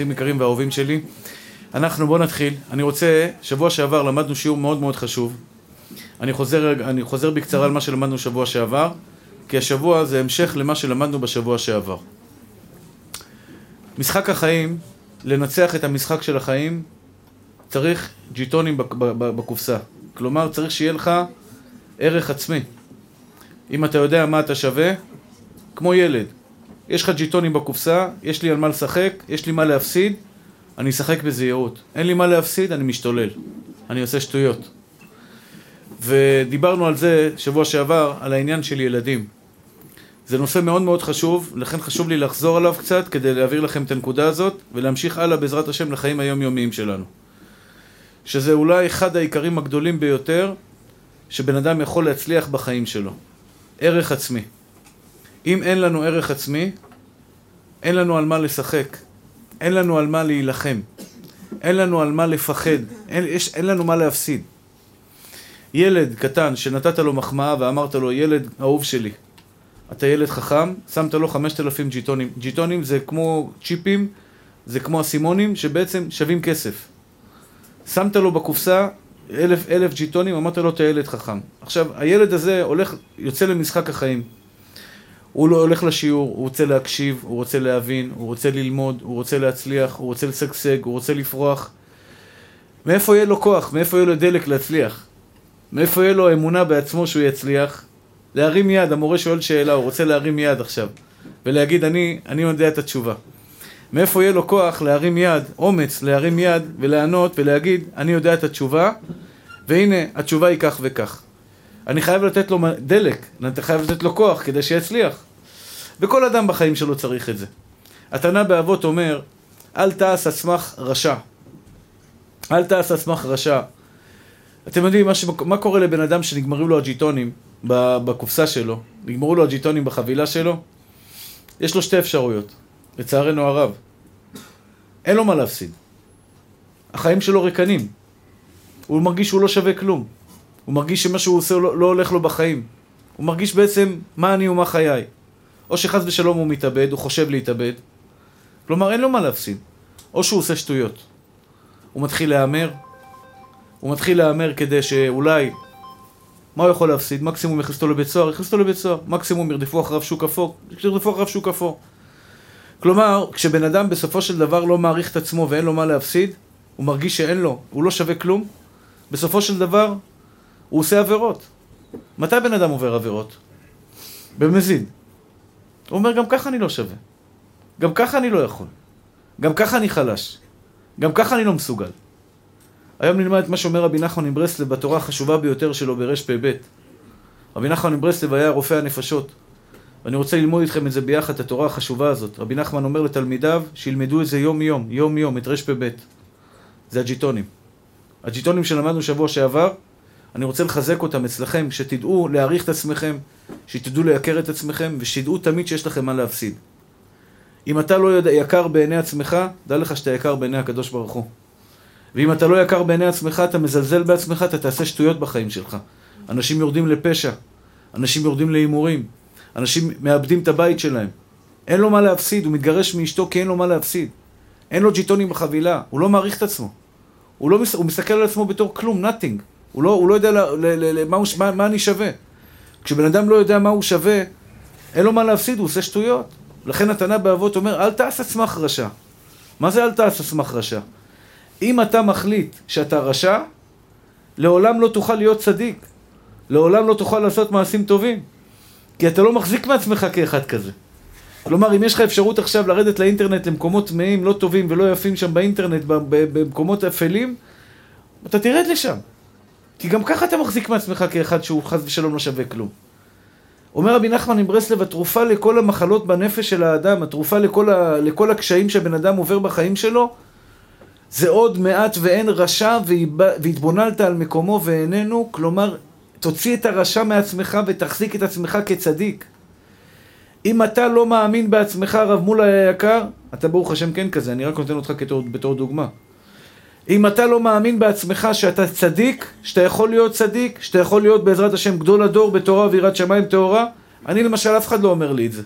אחים יקרים ואהובים שלי. אנחנו, בואו נתחיל. אני רוצה, שבוע שעבר למדנו שיעור מאוד מאוד חשוב. אני חוזר, אני חוזר בקצרה על מה שלמדנו שבוע שעבר, כי השבוע זה המשך למה שלמדנו בשבוע שעבר. משחק החיים, לנצח את המשחק של החיים, צריך ג'יטונים בקופסה. כלומר, צריך שיהיה לך ערך עצמי. אם אתה יודע מה אתה שווה, כמו ילד. יש לך ג'יטונים בקופסה, יש לי על מה לשחק, יש לי מה להפסיד, אני אשחק בזהירות. אין לי מה להפסיד, אני משתולל. אני עושה שטויות. ודיברנו על זה שבוע שעבר, על העניין של ילדים. זה נושא מאוד מאוד חשוב, לכן חשוב לי לחזור עליו קצת כדי להעביר לכם את הנקודה הזאת ולהמשיך הלאה בעזרת השם לחיים היומיומיים שלנו. שזה אולי אחד העיקרים הגדולים ביותר שבן אדם יכול להצליח בחיים שלו. ערך עצמי. אם אין לנו ערך עצמי, אין לנו על מה לשחק, אין לנו על מה להילחם, אין לנו על מה לפחד, אין, יש, אין לנו מה להפסיד. ילד קטן שנתת לו מחמאה ואמרת לו, ילד אהוב שלי, אתה ילד חכם, שמת לו 5,000 ג'יטונים. ג'יטונים זה כמו צ'יפים, זה כמו אסימונים שבעצם שווים כסף. שמת לו בקופסה אלף, אלף ג'יטונים, אמרת לו, אתה ילד חכם. עכשיו, הילד הזה הולך, יוצא למשחק החיים. הוא לא הולך לשיעור, הוא רוצה להקשיב, הוא רוצה להבין, הוא רוצה ללמוד, הוא רוצה להצליח, הוא רוצה לשגשג, הוא רוצה לפרוח. מאיפה יהיה לו כוח? מאיפה יהיה לו דלק להצליח? מאיפה יהיה לו אמונה בעצמו שהוא יצליח? להרים יד, המורה שואל שאלה, הוא רוצה להרים יד עכשיו, ולהגיד, אני, אני יודע את התשובה. מאיפה יהיה לו כוח להרים יד, אומץ להרים יד ולענות ולהגיד, אני יודע את התשובה, והנה, התשובה היא כך וכך. אני חייב לתת לו דלק, אני חייב לתת לו כוח כדי שיצליח. וכל אדם בחיים שלו צריך את זה. התנא באבות אומר, אל תעש על סמך רשע. אל תעש על סמך רשע. אתם יודעים מה, ש... מה קורה לבן אדם שנגמרים לו הג'יטונים בקופסה שלו, נגמרו לו הג'יטונים בחבילה שלו? יש לו שתי אפשרויות, לצערנו הרב. אין לו מה להפסיד. החיים שלו ריקנים. הוא מרגיש שהוא לא שווה כלום. הוא מרגיש שמה שהוא עושה לא, לא הולך לו בחיים. הוא מרגיש בעצם מה אני ומה חיי. או שחס ושלום הוא מתאבד, הוא חושב להתאבד. כלומר, אין לו מה להפסיד. או שהוא עושה שטויות. הוא מתחיל להמר. הוא מתחיל להמר כדי שאולי... מה הוא יכול להפסיד? מקסימום יכניס אותו לבית סוהר, יכניס אותו לבית סוהר. מקסימום ירדפו אחריו שוק אפור, ירדפו אחריו שוק אפור. כלומר, כשבן אדם בסופו של דבר לא מעריך את עצמו ואין לו מה להפסיד, הוא מרגיש שאין לו, הוא לא שווה כלום, בסופו של דבר הוא עושה עבירות. מתי בן אדם עובר עבירות? במזיד. הוא אומר, גם ככה אני לא שווה. גם ככה אני לא יכול. גם ככה אני חלש. גם ככה אני לא מסוגל. היום נלמד את מה שאומר רבי נחמן מברסלב בתורה החשובה ביותר שלו ברפ"ב. רבי נחמן מברסלב היה רופא הנפשות. ואני רוצה ללמוד איתכם את זה ביחד, את התורה החשובה הזאת. רבי נחמן אומר לתלמידיו שילמדו את זה יום-יום, יום-יום, את רפ"ב. זה הג'יטונים. הג'יטונים שלמדנו שבוע שעבר, אני רוצה לחזק אותם אצלכם, שתדעו להעריך את עצמכם, שתדעו לייקר את עצמכם, ושתדעו תמיד שיש לכם מה להפסיד. אם אתה לא יקר בעיני עצמך, דע לך שאתה יקר בעיני הקדוש ברוך הוא. ואם אתה לא יקר בעיני עצמך, אתה מזלזל בעצמך, אתה תעשה שטויות בחיים שלך. אנשים יורדים לפשע, אנשים יורדים להימורים, אנשים מאבדים את הבית שלהם. אין לו מה להפסיד, הוא מתגרש מאשתו כי אין לו מה להפסיד. אין לו ג'יטונים בחבילה, הוא לא מעריך את עצמו. הוא, לא, הוא מסתכל על עצמו בתור כלום, nothing. הוא לא, הוא לא יודע ל, ל, ל, מה, הוא, מה, מה אני שווה. כשבן אדם לא יודע מה הוא שווה, אין לו מה להפסיד, הוא עושה שטויות. לכן התנא באבות אומר, אל תעש עצמך רשע. מה זה אל תעש עצמך רשע? אם אתה מחליט שאתה רשע, לעולם לא תוכל להיות צדיק. לעולם לא תוכל לעשות מעשים טובים. כי אתה לא מחזיק מעצמך כאחד כזה. כלומר, אם יש לך אפשרות עכשיו לרדת לאינטרנט למקומות טמאים, לא טובים ולא יפים שם באינטרנט, במקומות אפלים, אתה תרד לשם. כי גם ככה אתה מחזיק מעצמך כאחד שהוא חס ושלום לא שווה כלום. אומר רבי נחמן מברסלב, התרופה לכל המחלות בנפש של האדם, התרופה לכל, ה, לכל הקשיים שהבן אדם עובר בחיים שלו, זה עוד מעט ואין רשע והתבונלת על מקומו ואיננו, כלומר, תוציא את הרשע מעצמך ותחזיק את עצמך כצדיק. אם אתה לא מאמין בעצמך, הרב מולה היקר, אתה ברוך השם כן כזה, אני רק נותן אותך כתור, בתור דוגמה. אם אתה לא מאמין בעצמך שאתה צדיק, שאתה יכול להיות צדיק, שאתה יכול להיות בעזרת השם גדול הדור בתורה ויראת שמיים טהורה, אני למשל אף אחד לא אומר לי את זה.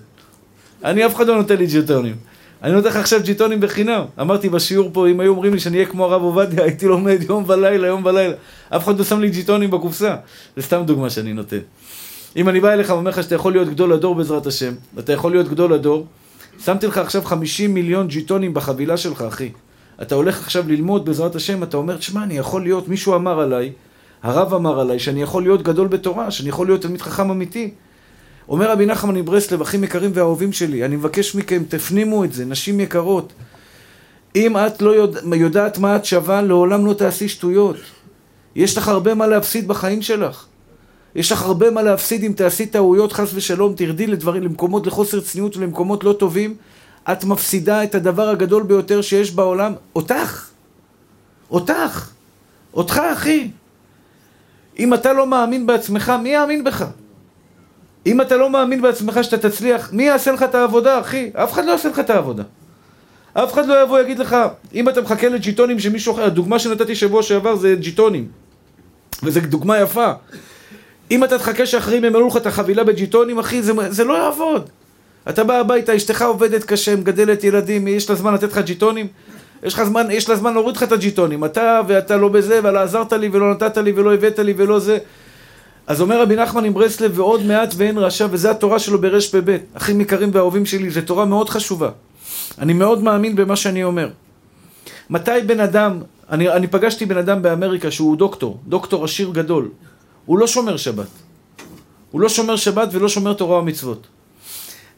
אני אף אחד לא נותן לי ג'יטונים. אני נותן לך עכשיו ג'יטונים בחינם. אמרתי בשיעור פה, אם היו אומרים לי שאני אהיה כמו הרב עובדיה, הייתי לומד יום ולילה, יום ולילה. אף אחד לא שם לי ג'יטונים בקופסה. זה סתם דוגמה שאני נותן. אם אני בא אליך ואומר לך שאתה יכול להיות גדול הדור בעזרת השם, ואתה יכול להיות גדול הדור, שמתי לך עכשיו 50 מיליון ג'יטונים בחבילה שלך, אחי. אתה הולך עכשיו ללמוד בעזרת השם, אתה אומר, תשמע, אני יכול להיות, מישהו אמר עליי, הרב אמר עליי, שאני יכול להיות גדול בתורה, שאני יכול להיות תלמיד חכם אמיתי. אומר רבי נחמן מברסלב, אחים יקרים ואהובים שלי, אני מבקש מכם, תפנימו את זה, נשים יקרות. אם את לא יודע, יודעת מה את שווה, לעולם לא תעשי שטויות. יש לך הרבה מה להפסיד בחיים שלך. יש לך הרבה מה להפסיד אם תעשי טעויות, חס ושלום, תרדי לדברים, למקומות לחוסר צניעות ולמקומות לא טובים. את מפסידה את הדבר הגדול ביותר שיש בעולם, אותך. אותך. אותך, אחי. אם אתה לא מאמין בעצמך, מי יאמין בך? אם אתה לא מאמין בעצמך שאתה תצליח, מי יעשה לך את העבודה, אחי? אף אחד לא יעשה לך את העבודה. אף אחד לא יבוא ויגיד לך, אם אתה מחכה לג'יטונים שמישהו אחר, הדוגמה שנתתי שבוע שעבר זה ג'יטונים. וזו דוגמה יפה. אם אתה תחכה שאחרים ימלאו לך את החבילה בג'יטונים, אחי, זה, זה לא יעבוד. אתה בא הביתה, אשתך עובדת קשה, מגדלת ילדים, יש לה זמן לתת לך ג'יטונים? יש לך זמן, יש לה זמן להוריד לך את הג'יטונים. אתה ואתה לא בזה, ולא עזרת לי, ולא נתת לי, ולא הבאת לי, ולא זה. אז אומר רבי נחמן עם ברסלב, ועוד מעט ואין רשע, וזה התורה שלו ברפ"ב. אחים יקרים ואהובים שלי, זו תורה מאוד חשובה. אני מאוד מאמין במה שאני אומר. מתי בן אדם, אני, אני פגשתי בן אדם באמריקה שהוא דוקטור, דוקטור עשיר גדול. הוא לא שומר שבת. הוא לא שומר שבת ולא שומר תורה ומצוות.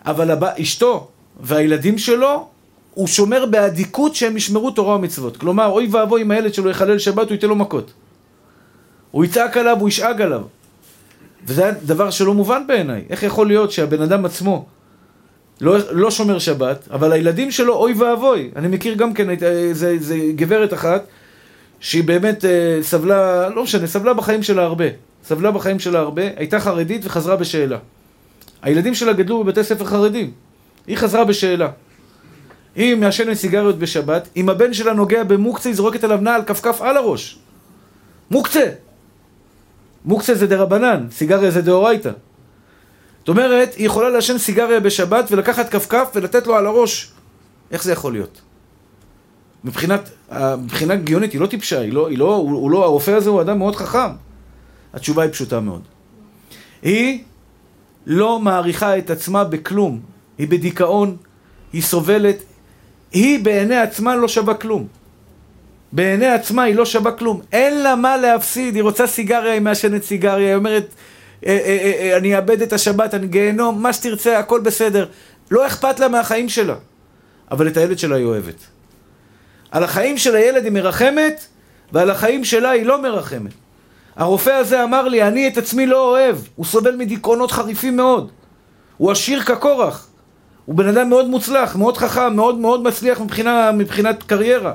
אבל הבא, אשתו והילדים שלו, הוא שומר באדיקות שהם ישמרו תורה ומצוות. כלומר, אוי ואבוי אם הילד שלו יחלל שבת, הוא ייתן לו מכות. הוא יצעק עליו, הוא ישאג עליו. וזה דבר שלא מובן בעיניי. איך יכול להיות שהבן אדם עצמו לא, לא שומר שבת, אבל הילדים שלו, אוי ואבוי. אני מכיר גם כן, זה, זה גברת אחת, שהיא באמת אה, סבלה, לא משנה, סבלה בחיים שלה הרבה. סבלה בחיים שלה הרבה, הייתה חרדית וחזרה בשאלה. הילדים שלה גדלו בבתי ספר חרדים. היא חזרה בשאלה. היא מעשנת סיגריות בשבת, אם הבן שלה נוגע במוקצה, היא זורקת עליו נעל כפכף על הראש. מוקצה! מוקצה זה דה רבנן, סיגריה זה דאורייתא. זאת אומרת, היא יכולה לעשן סיגריה בשבת ולקחת כפכף ולתת לו על הראש. איך זה יכול להיות? מבחינת, מבחינה גיונית היא לא טיפשה, היא לא, היא לא, הוא, הוא לא, הרופא הזה הוא אדם מאוד חכם. התשובה היא פשוטה מאוד. היא לא מעריכה את עצמה בכלום. היא בדיכאון, היא סובלת, היא בעיני עצמה לא שווה כלום. בעיני עצמה היא לא שווה כלום. אין לה מה להפסיד, היא רוצה סיגריה, היא מעשנת סיגריה, היא אומרת, אה, אה, אה, אני אאבד את השבת, אני גיהנום, מה שתרצה, הכל בסדר. לא אכפת לה מהחיים שלה. אבל את הילד שלה היא אוהבת. על החיים של הילד היא מרחמת, ועל החיים שלה היא לא מרחמת. הרופא הזה אמר לי, אני את עצמי לא אוהב. הוא סובל מדיכאונות חריפים מאוד. הוא עשיר כקורח. הוא בן אדם מאוד מוצלח, מאוד חכם, מאוד מאוד מצליח מבחינה, מבחינת קריירה.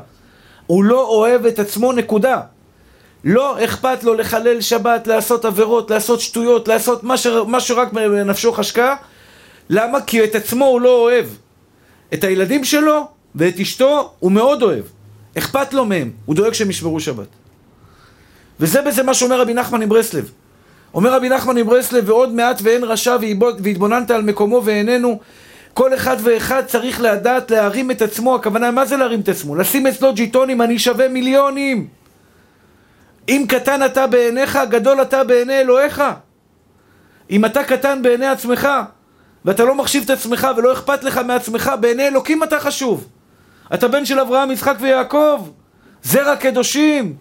הוא לא אוהב את עצמו, נקודה. לא אכפת לו לחלל שבת, לעשות עבירות, לעשות שטויות, לעשות מה, ש... מה שרק בנפשו חשקה. למה? כי את עצמו הוא לא אוהב. את הילדים שלו ואת אשתו הוא מאוד אוהב. אכפת לו מהם, הוא דואג שהם ישמרו שבת. וזה בזה מה שאומר רבי נחמן מברסלב. אומר רבי נחמן מברסלב, ועוד מעט ואין רשע והתבוננת על מקומו ואיננו. כל אחד ואחד צריך לדעת להרים את עצמו, הכוונה, מה זה להרים את עצמו? לשים אצלו ג'יטונים, אני שווה מיליונים. אם קטן אתה בעיניך, גדול אתה בעיני אלוהיך. אם אתה קטן בעיני עצמך, ואתה לא מחשיב את עצמך ולא אכפת לך מעצמך, בעיני אלוקים אתה חשוב. אתה בן של אברהם, יצחק ויעקב, זרע קדושים,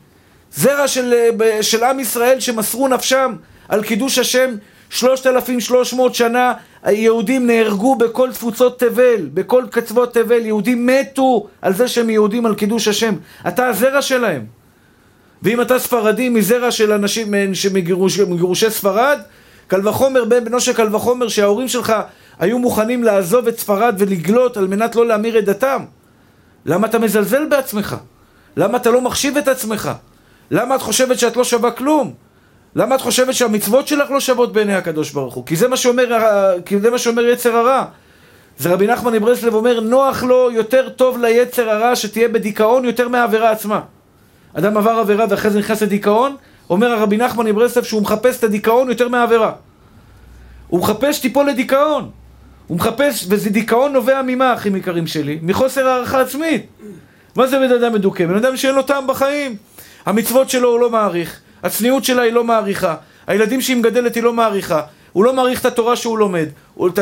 זרע של, אה, של עם ישראל שמסרו נפשם על קידוש השם 3,300 שנה היהודים נהרגו בכל תפוצות תבל, בכל קצוות תבל, יהודים מתו על זה שהם יהודים על קידוש השם. אתה הזרע שלהם. ואם אתה ספרדי מזרע של אנשים שמגורשי ספרד, קל וחומר בן בנו של קל וחומר שההורים שלך היו מוכנים לעזוב את ספרד ולגלות על מנת לא להמיר את דתם. למה אתה מזלזל בעצמך? למה אתה לא מחשיב את עצמך? למה את חושבת שאת לא שווה כלום? למה את חושבת שהמצוות שלך לא שוות בעיני הקדוש ברוך הוא? כי זה מה שאומר, כי זה מה שאומר יצר הרע. זה רבי נחמן מברסלב אומר, נוח לו יותר טוב ליצר הרע שתהיה בדיכאון יותר מהעבירה עצמה. אדם עבר עבירה ואחרי זה נכנס לדיכאון, אומר הרבי נחמן מברסלב שהוא מחפש את הדיכאון יותר מהעבירה. הוא מחפש שתיפול לדיכאון. הוא מחפש, וזה דיכאון נובע ממה, אחים יקרים שלי? מחוסר הערכה עצמית. מה זה בן אדם מדוכא? בן אדם שאין לו טעם בחיים. המצוות שלו הוא לא מעריך, הצניעות שלה היא לא מעריכה, הילדים שהיא מגדלת היא לא מעריכה, הוא לא מעריך את התורה שהוא לומד,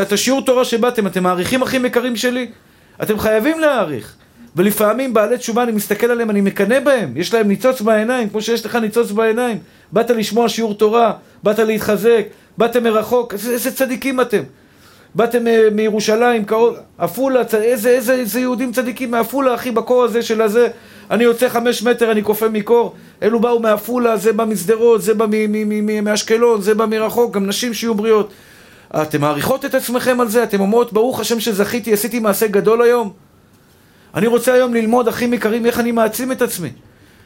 את השיעור תורה שבאתם, אתם מעריכים אחים יקרים שלי? אתם חייבים להעריך. ולפעמים בעלי תשובה, אני מסתכל עליהם, אני מקנא בהם, יש להם ניצוץ בעיניים, כמו שיש לך ניצוץ בעיניים. באת לשמוע שיעור תורה, באת להתחזק, באתם מרחוק, איזה, צדיקים אתם. באתם אה, מירושלים, עפולה, איזה, איזה, איזה יהודים צדיקים מעפולה, אחי, בקור הזה של הזה. אני יוצא חמש מטר, אני כופה מקור. אלו באו מעפולה, זה בא משדרות, זה בא מאשקלון, זה בא מרחוק, גם נשים שיהיו בריאות. אתם מעריכות את עצמכם על זה? אתם אומרות, ברוך השם שזכיתי, עשיתי מעשה גדול היום? אני רוצה היום ללמוד, אחים יקרים, איך אני מעצים את עצמי.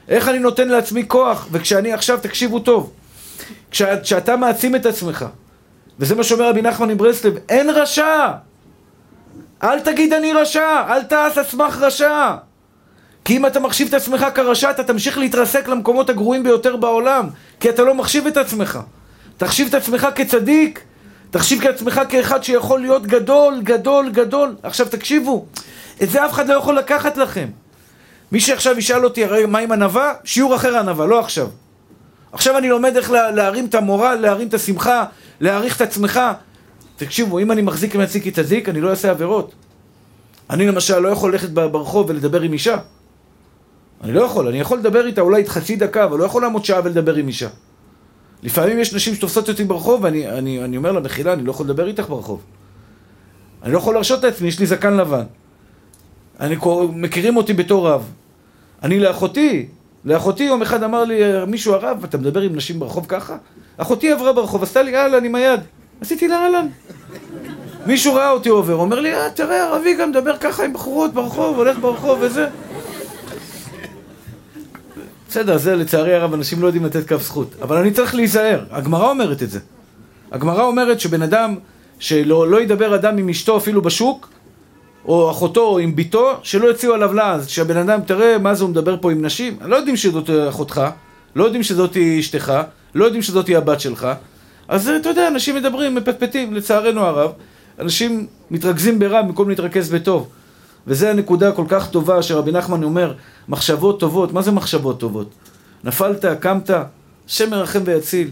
איך אני נותן לעצמי כוח. וכשאני עכשיו, תקשיבו טוב, כשאתה מעצים את עצמך, וזה מה שאומר רבי נחמן מברסלב, אין רשע! אל תגיד אני רשע, אל תעש עצמך רשע. כי אם אתה מחשיב את עצמך כרשע, אתה תמשיך להתרסק למקומות הגרועים ביותר בעולם, כי אתה לא מחשיב את עצמך. תחשיב את עצמך כצדיק, תחשיב את עצמך כאחד שיכול להיות גדול, גדול, גדול. עכשיו תקשיבו, את זה אף אחד לא יכול לקחת לכם. מי שעכשיו ישאל אותי, הרי מה עם ענווה? שיעור אחר ענווה, לא עכשיו. עכשיו אני לומד איך להרים את המורל, להרים את השמחה, להעריך את עצמך. תקשיבו, אם אני מחזיק מעצמי כתזיק, אני לא אעשה עבירות. אני למשל לא יכול ללכת ברחוב ולדבר עם אישה. אני לא יכול, אני יכול לדבר איתה אולי חצי דקה, אבל לא יכול לעמוד שעה ולדבר עם אישה. לפעמים יש נשים שתופסות אותי ברחוב, ואני אני, אני אומר לה, מחילה, אני לא יכול לדבר איתך ברחוב. אני לא יכול להרשות לעצמי, יש לי זקן לבן. אני מכירים אותי בתור רב. אני לאחותי, לאחותי יום אחד אמר לי מישהו הרב, אתה מדבר עם נשים ברחוב ככה? אחותי עברה ברחוב, עשתה לי אהלן עם היד. עשיתי לה אהלן. מישהו ראה אותי עובר, אומר לי, אה, תראה, ערבי גם מדבר ככה עם בחורות ברחוב, הולך ברחוב וזה. בסדר, זה לצערי הרב, אנשים לא יודעים לתת קו זכות. אבל אני צריך להיזהר. הגמרא אומרת את זה. הגמרא אומרת שבן אדם, שלא לא ידבר אדם עם אשתו אפילו בשוק, או אחותו או עם ביתו, שלא יוציאו עליו לעז. שהבן אדם, תראה מה זה הוא מדבר פה עם נשים. לא יודעים שזאת אחותך, לא יודעים שזאת אשתך, לא יודעים שזאת הבת שלך. אז אתה יודע, אנשים מדברים, מפטפטים, לצערנו הרב. אנשים מתרכזים ברע במקום להתרכז בטוב. וזו הנקודה כל כך טובה שרבי נחמן אומר, מחשבות טובות, מה זה מחשבות טובות? נפלת, קמת, השם מרחם ויציל.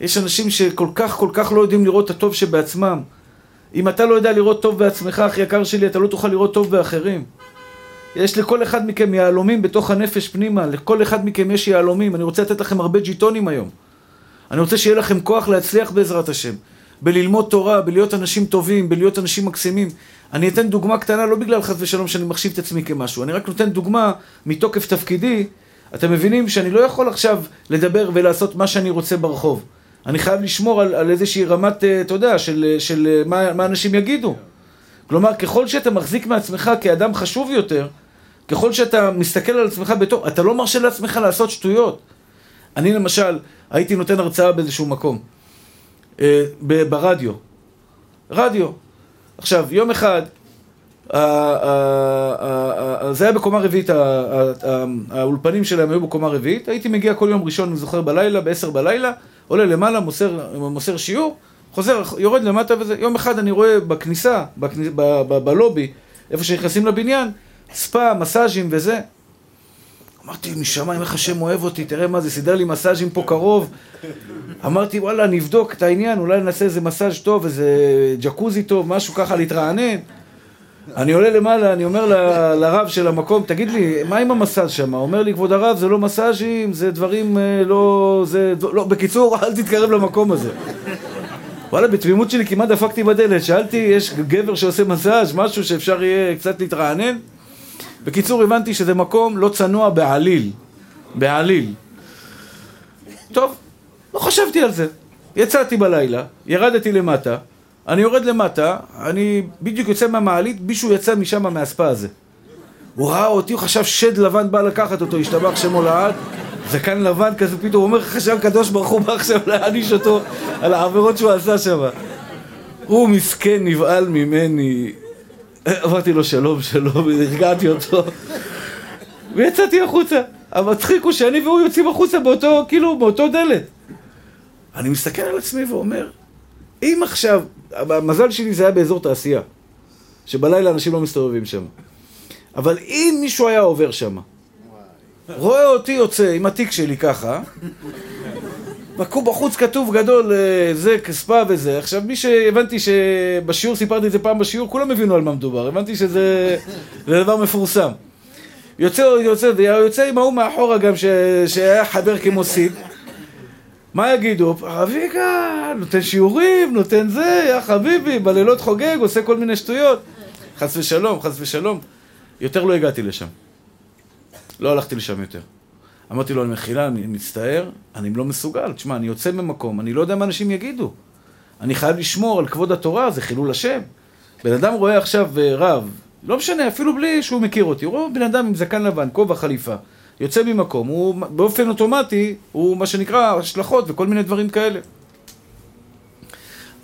יש אנשים שכל כך כל כך לא יודעים לראות את הטוב שבעצמם. אם אתה לא יודע לראות טוב בעצמך, אחי יקר שלי, אתה לא תוכל לראות טוב באחרים. יש לכל אחד מכם יהלומים בתוך הנפש פנימה, לכל אחד מכם יש יהלומים. אני רוצה לתת לכם הרבה ג'יטונים היום. אני רוצה שיהיה לכם כוח להצליח בעזרת השם. בללמוד תורה, בלהיות אנשים טובים, בלהיות אנשים מקסימים. אני אתן דוגמה קטנה, לא בגלל חס ושלום שאני מחשיב את עצמי כמשהו, אני רק נותן דוגמה מתוקף תפקידי. אתם מבינים שאני לא יכול עכשיו לדבר ולעשות מה שאני רוצה ברחוב. אני חייב לשמור על, על איזושהי רמת, אה, אתה יודע, של, של מה, מה אנשים יגידו. כלומר, ככל שאתה מחזיק מעצמך כאדם חשוב יותר, ככל שאתה מסתכל על עצמך בתור, אתה לא מרשה לעצמך לעשות שטויות. אני למשל, הייתי נותן הרצאה באיזשהו מקום, אה, ברדיו. רדיו. עכשיו, יום אחד, זה היה בקומה רביעית, האולפנים שלהם היו בקומה רביעית, הייתי מגיע כל יום ראשון, אני זוכר, בלילה, בעשר בלילה, עולה למעלה, מוסר, מוסר שיעור, חוזר, יורד למטה וזה, יום אחד אני רואה בכניסה, בכניס, בלובי, איפה שנכנסים לבניין, ספא, מסאז'ים וזה. אמרתי, משמיים איך השם אוהב אותי, תראה מה זה, סידר לי מסאז'ים פה קרוב. אמרתי, וואלה, נבדוק את העניין, אולי נעשה איזה מסאז' טוב, איזה ג'קוזי טוב, משהו ככה להתרענן. אני עולה למעלה, אני אומר ל, לרב של המקום, תגיד לי, מה עם המסאז' שם? אומר לי, כבוד הרב, זה לא מסאז'ים, זה דברים אה, לא... זה... לא, בקיצור, אל תתקרב למקום הזה. וואלה, בתמימות שלי כמעט דפקתי בדלת, שאלתי, יש גבר שעושה מסאז', משהו שאפשר יהיה קצת להתרענן? בקיצור, הבנתי שזה מקום לא צנוע בעליל. בעליל. טוב, לא חשבתי על זה. יצאתי בלילה, ירדתי למטה, אני יורד למטה, אני בדיוק יוצא מהמעלית, מישהו יצא משם מהספה הזה. הוא ראה אותי, הוא חשב שד לבן בא לקחת אותו, השתבח שמו לעד, זקן לבן כזה, פתאום אומר, חשב קדוש ברוך הוא בא עכשיו להעניש אותו על העבירות שהוא עשה שם. הוא מסכן, נבהל ממני. אמרתי לו שלום, שלום, הרגעתי אותו. ויצאתי החוצה. המצחיק הוא שאני והוא יוצאים החוצה באותו, כאילו, באותו דלת. אני מסתכל על עצמי ואומר, אם עכשיו, המזל שלי זה היה באזור תעשייה, שבלילה אנשים לא מסתובבים שם. אבל אם מישהו היה עובר שם, רואה אותי יוצא עם התיק שלי ככה, בחוץ כתוב גדול, אה, זה כספה וזה. עכשיו, מי שהבנתי שבשיעור, סיפרתי את זה פעם בשיעור, כולם הבינו על מה מדובר. הבנתי שזה דבר מפורסם. יוצא, יוצא, ויוצא עם ההוא מאחורה גם, ש, שהיה חבר כמו סיד. מה יגידו? אביגה, נותן שיעורים, נותן זה, יא חביבי, בלילות חוגג, עושה כל מיני שטויות. חס ושלום, חס ושלום. יותר לא הגעתי לשם. לא הלכתי לשם יותר. אמרתי לו, אני מחילה, אני מצטער, אני לא מסוגל. תשמע, אני יוצא ממקום, אני לא יודע מה אנשים יגידו. אני חייב לשמור על כבוד התורה, זה חילול השם. בן אדם רואה עכשיו אה, רב, לא משנה, אפילו בלי שהוא מכיר אותי, הוא רואה בן אדם עם זקן לבן, כובע חליפה, יוצא ממקום, הוא באופן אוטומטי, הוא מה שנקרא השלכות וכל מיני דברים כאלה.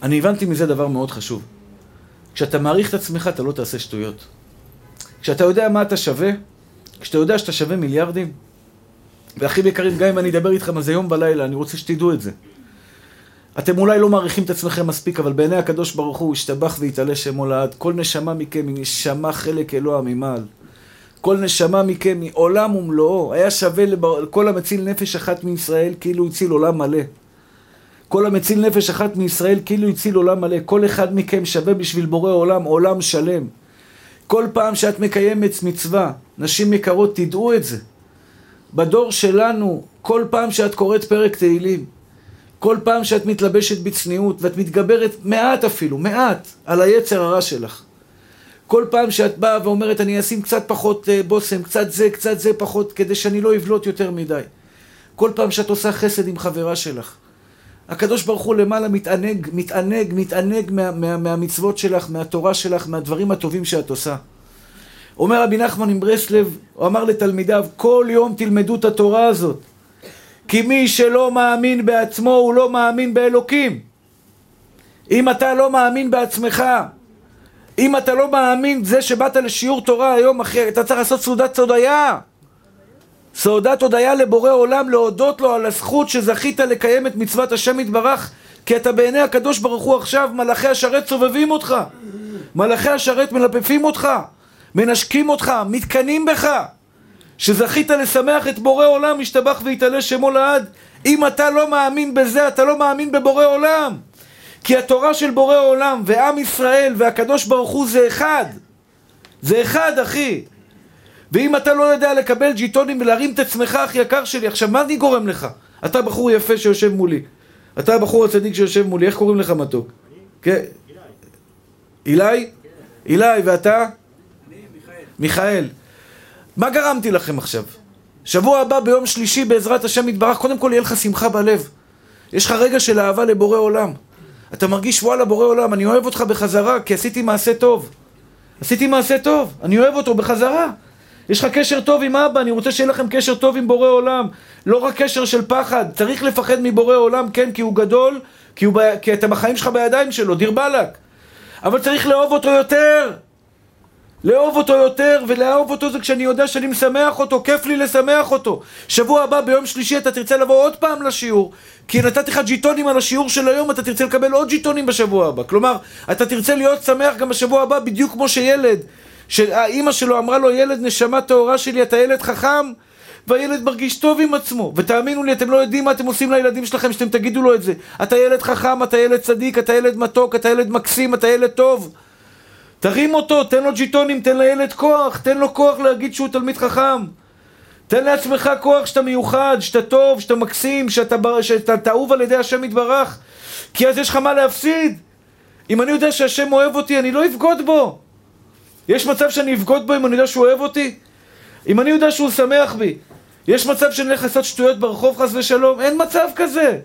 אני הבנתי מזה דבר מאוד חשוב. כשאתה מעריך את עצמך, אתה לא תעשה שטויות. כשאתה יודע מה אתה שווה, כשאתה יודע שאתה שווה מיליארדים, ואחים יקרים, גם אם אני אדבר איתכם על זה יום ולילה, אני רוצה שתדעו את זה. אתם אולי לא מעריכים את עצמכם מספיק, אבל בעיני הקדוש ברוך הוא השתבח והתעלה שמו לעד. כל נשמה מכם היא נשמה חלק אלוה ממעל. כל נשמה מכם היא עולם ומלואו. היה שווה לכל המציל נפש אחת מישראל כאילו הציל עולם מלא. כל המציל נפש אחת מישראל כאילו הציל עולם מלא. כל אחד מכם שווה בשביל בורא עולם עולם שלם. כל פעם שאת מקיימת מצווה, נשים יקרות, תדעו את זה. בדור שלנו, כל פעם שאת קוראת פרק תהילים, כל פעם שאת מתלבשת בצניעות, ואת מתגברת מעט אפילו, מעט, על היצר הרע שלך. כל פעם שאת באה ואומרת, אני אשים קצת פחות אה, בושם, קצת זה, קצת זה פחות, כדי שאני לא אבלוט יותר מדי. כל פעם שאת עושה חסד עם חברה שלך. הקדוש ברוך הוא למעלה מתענג, מתענג, מתענג מה, מה, מהמצוות שלך, מהתורה שלך, מהדברים הטובים שאת עושה. אומר רבי נחמן עם ברסלב, הוא אמר לתלמידיו, כל יום תלמדו את התורה הזאת. כי מי שלא מאמין בעצמו, הוא לא מאמין באלוקים. אם אתה לא מאמין בעצמך, אם אתה לא מאמין, זה שבאת לשיעור תורה היום, אחרי, אתה צריך לעשות סעודת הודיה. סעודת הודיה לבורא עולם, להודות לו על הזכות שזכית לקיים את מצוות השם יתברך, כי אתה בעיני הקדוש ברוך הוא עכשיו, מלאכי השרת סובבים אותך. מלאכי השרת מלפפים אותך. מנשקים אותך, מתקנאים בך, שזכית לשמח את בורא עולם, משתבח ויתעלה שמו לעד. אם אתה לא מאמין בזה, אתה לא מאמין בבורא עולם. כי התורה של בורא עולם ועם ישראל והקדוש ברוך הוא זה אחד. זה אחד, אחי. ואם אתה לא יודע לקבל ג'יטונים ולהרים את עצמך, אחי יקר שלי, עכשיו מה אני גורם לך? אתה בחור יפה שיושב מולי. אתה הבחור הצדיק שיושב מולי, איך קוראים לך מתוק? כן. אילי? אילי, ואתה? מיכאל, מה גרמתי לכם עכשיו? שבוע הבא ביום שלישי בעזרת השם יתברך, קודם כל יהיה לך שמחה בלב. יש לך רגע של אהבה לבורא עולם. אתה מרגיש וואלה בורא עולם, אני אוהב אותך בחזרה כי עשיתי מעשה טוב. עשיתי מעשה טוב, אני אוהב אותו בחזרה. יש לך קשר טוב עם אבא, אני רוצה שיהיה לכם קשר טוב עם בורא עולם. לא רק קשר של פחד, צריך לפחד מבורא עולם, כן, כי הוא גדול, כי, הוא ב... כי אתה בחיים שלך בידיים שלו, דיר באלק. אבל צריך לאהוב אותו יותר. לאהוב אותו יותר, ולאהוב אותו זה כשאני יודע שאני משמח אותו, כיף לי לשמח אותו. שבוע הבא, ביום שלישי, אתה תרצה לבוא עוד פעם לשיעור, כי נתתי לך ג'יטונים על השיעור של היום, אתה תרצה לקבל עוד ג'יטונים בשבוע הבא. כלומר, אתה תרצה להיות שמח גם בשבוע הבא, בדיוק כמו שילד, שהאימא שלו אמרה לו, ילד נשמה טהורה שלי, אתה ילד חכם, והילד מרגיש טוב עם עצמו. ותאמינו לי, אתם לא יודעים מה אתם עושים לילדים שלכם, שאתם תגידו לו את זה. אתה ילד חכם, אתה ילד צדיק, אתה ילד מתוק, אתה ילד מקסים, אתה ילד טוב. תרים אותו, תן לו ג'יטונים, תן לילד כוח, תן לו כוח להגיד שהוא תלמיד חכם. תן לעצמך כוח שאתה מיוחד, שאתה טוב, שאתה מקסים, שאתה, שאתה אהוב על ידי השם יתברך. כי אז יש לך מה להפסיד. אם אני יודע שהשם אוהב אותי, אני לא אבגוד בו. יש מצב שאני אבגוד בו אם אני יודע שהוא אוהב אותי? אם אני יודע שהוא שמח בי, יש מצב שאני אלך לעשות שטויות ברחוב חס ושלום? אין מצב כזה.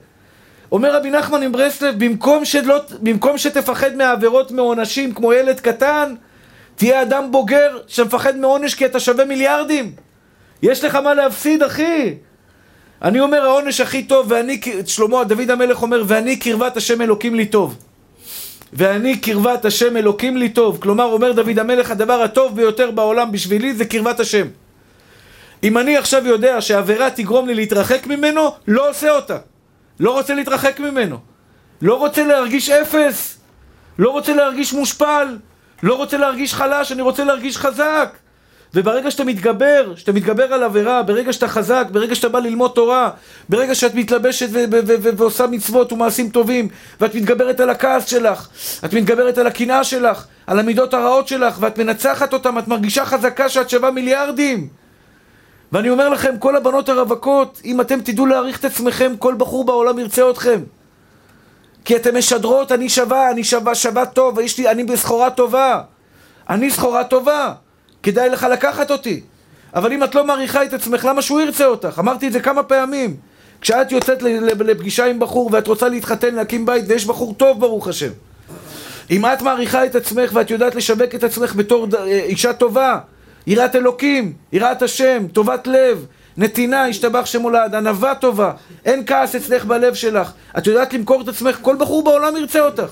אומר רבי נחמן עם ברסלב, במקום, שלא, במקום שתפחד מהעבירות מעונשים כמו ילד קטן, תהיה אדם בוגר שמפחד מעונש כי אתה שווה מיליארדים. יש לך מה להפסיד, אחי. אני אומר, העונש הכי טוב, ואני, שלמה, דוד המלך אומר, ואני קרבת השם אלוקים לי טוב. ואני קרבת השם אלוקים לי טוב. כלומר, אומר דוד המלך, הדבר הטוב ביותר בעולם בשבילי זה קרבת השם. אם אני עכשיו יודע שעבירה תגרום לי להתרחק ממנו, לא עושה אותה. לא רוצה להתרחק ממנו. לא רוצה להרגיש אפס, לא רוצה להרגיש מושפל, לא רוצה להרגיש חלש, אני רוצה להרגיש חזק. וברגע שאתה מתגבר, שאתה מתגבר על עבירה, ברגע שאתה חזק, ברגע שאתה בא ללמוד תורה, ברגע שאת מתלבשת ועושה מצוות ומעשים טובים, ואת מתגברת על הכעס שלך, את מתגברת על הקנאה שלך, על המידות הרעות שלך, ואת מנצחת אותם, את מרגישה חזקה שאת שווה מיליארדים. ואני אומר לכם, כל הבנות הרווקות, אם אתם תדעו להעריך את עצמכם, כל בחור בעולם ירצה אתכם. כי אתם משדרות, אני שווה, אני שווה, שווה טוב, לי, אני בסחורה טובה. אני סחורה טובה. כדאי לך לקחת אותי. אבל אם את לא מעריכה את עצמך, למה שהוא ירצה אותך? אמרתי את זה כמה פעמים. כשאת יוצאת לפגישה עם בחור ואת רוצה להתחתן, להקים בית, ויש בחור טוב, ברוך השם. אם את מעריכה את עצמך ואת יודעת לשווק את עצמך בתור אה, אישה טובה, יראת אלוקים, יראת השם, טובת לב, נתינה, השתבח שמולד, ענווה טובה, אין כעס אצלך בלב שלך. את יודעת למכור את עצמך, כל בחור בעולם ירצה אותך.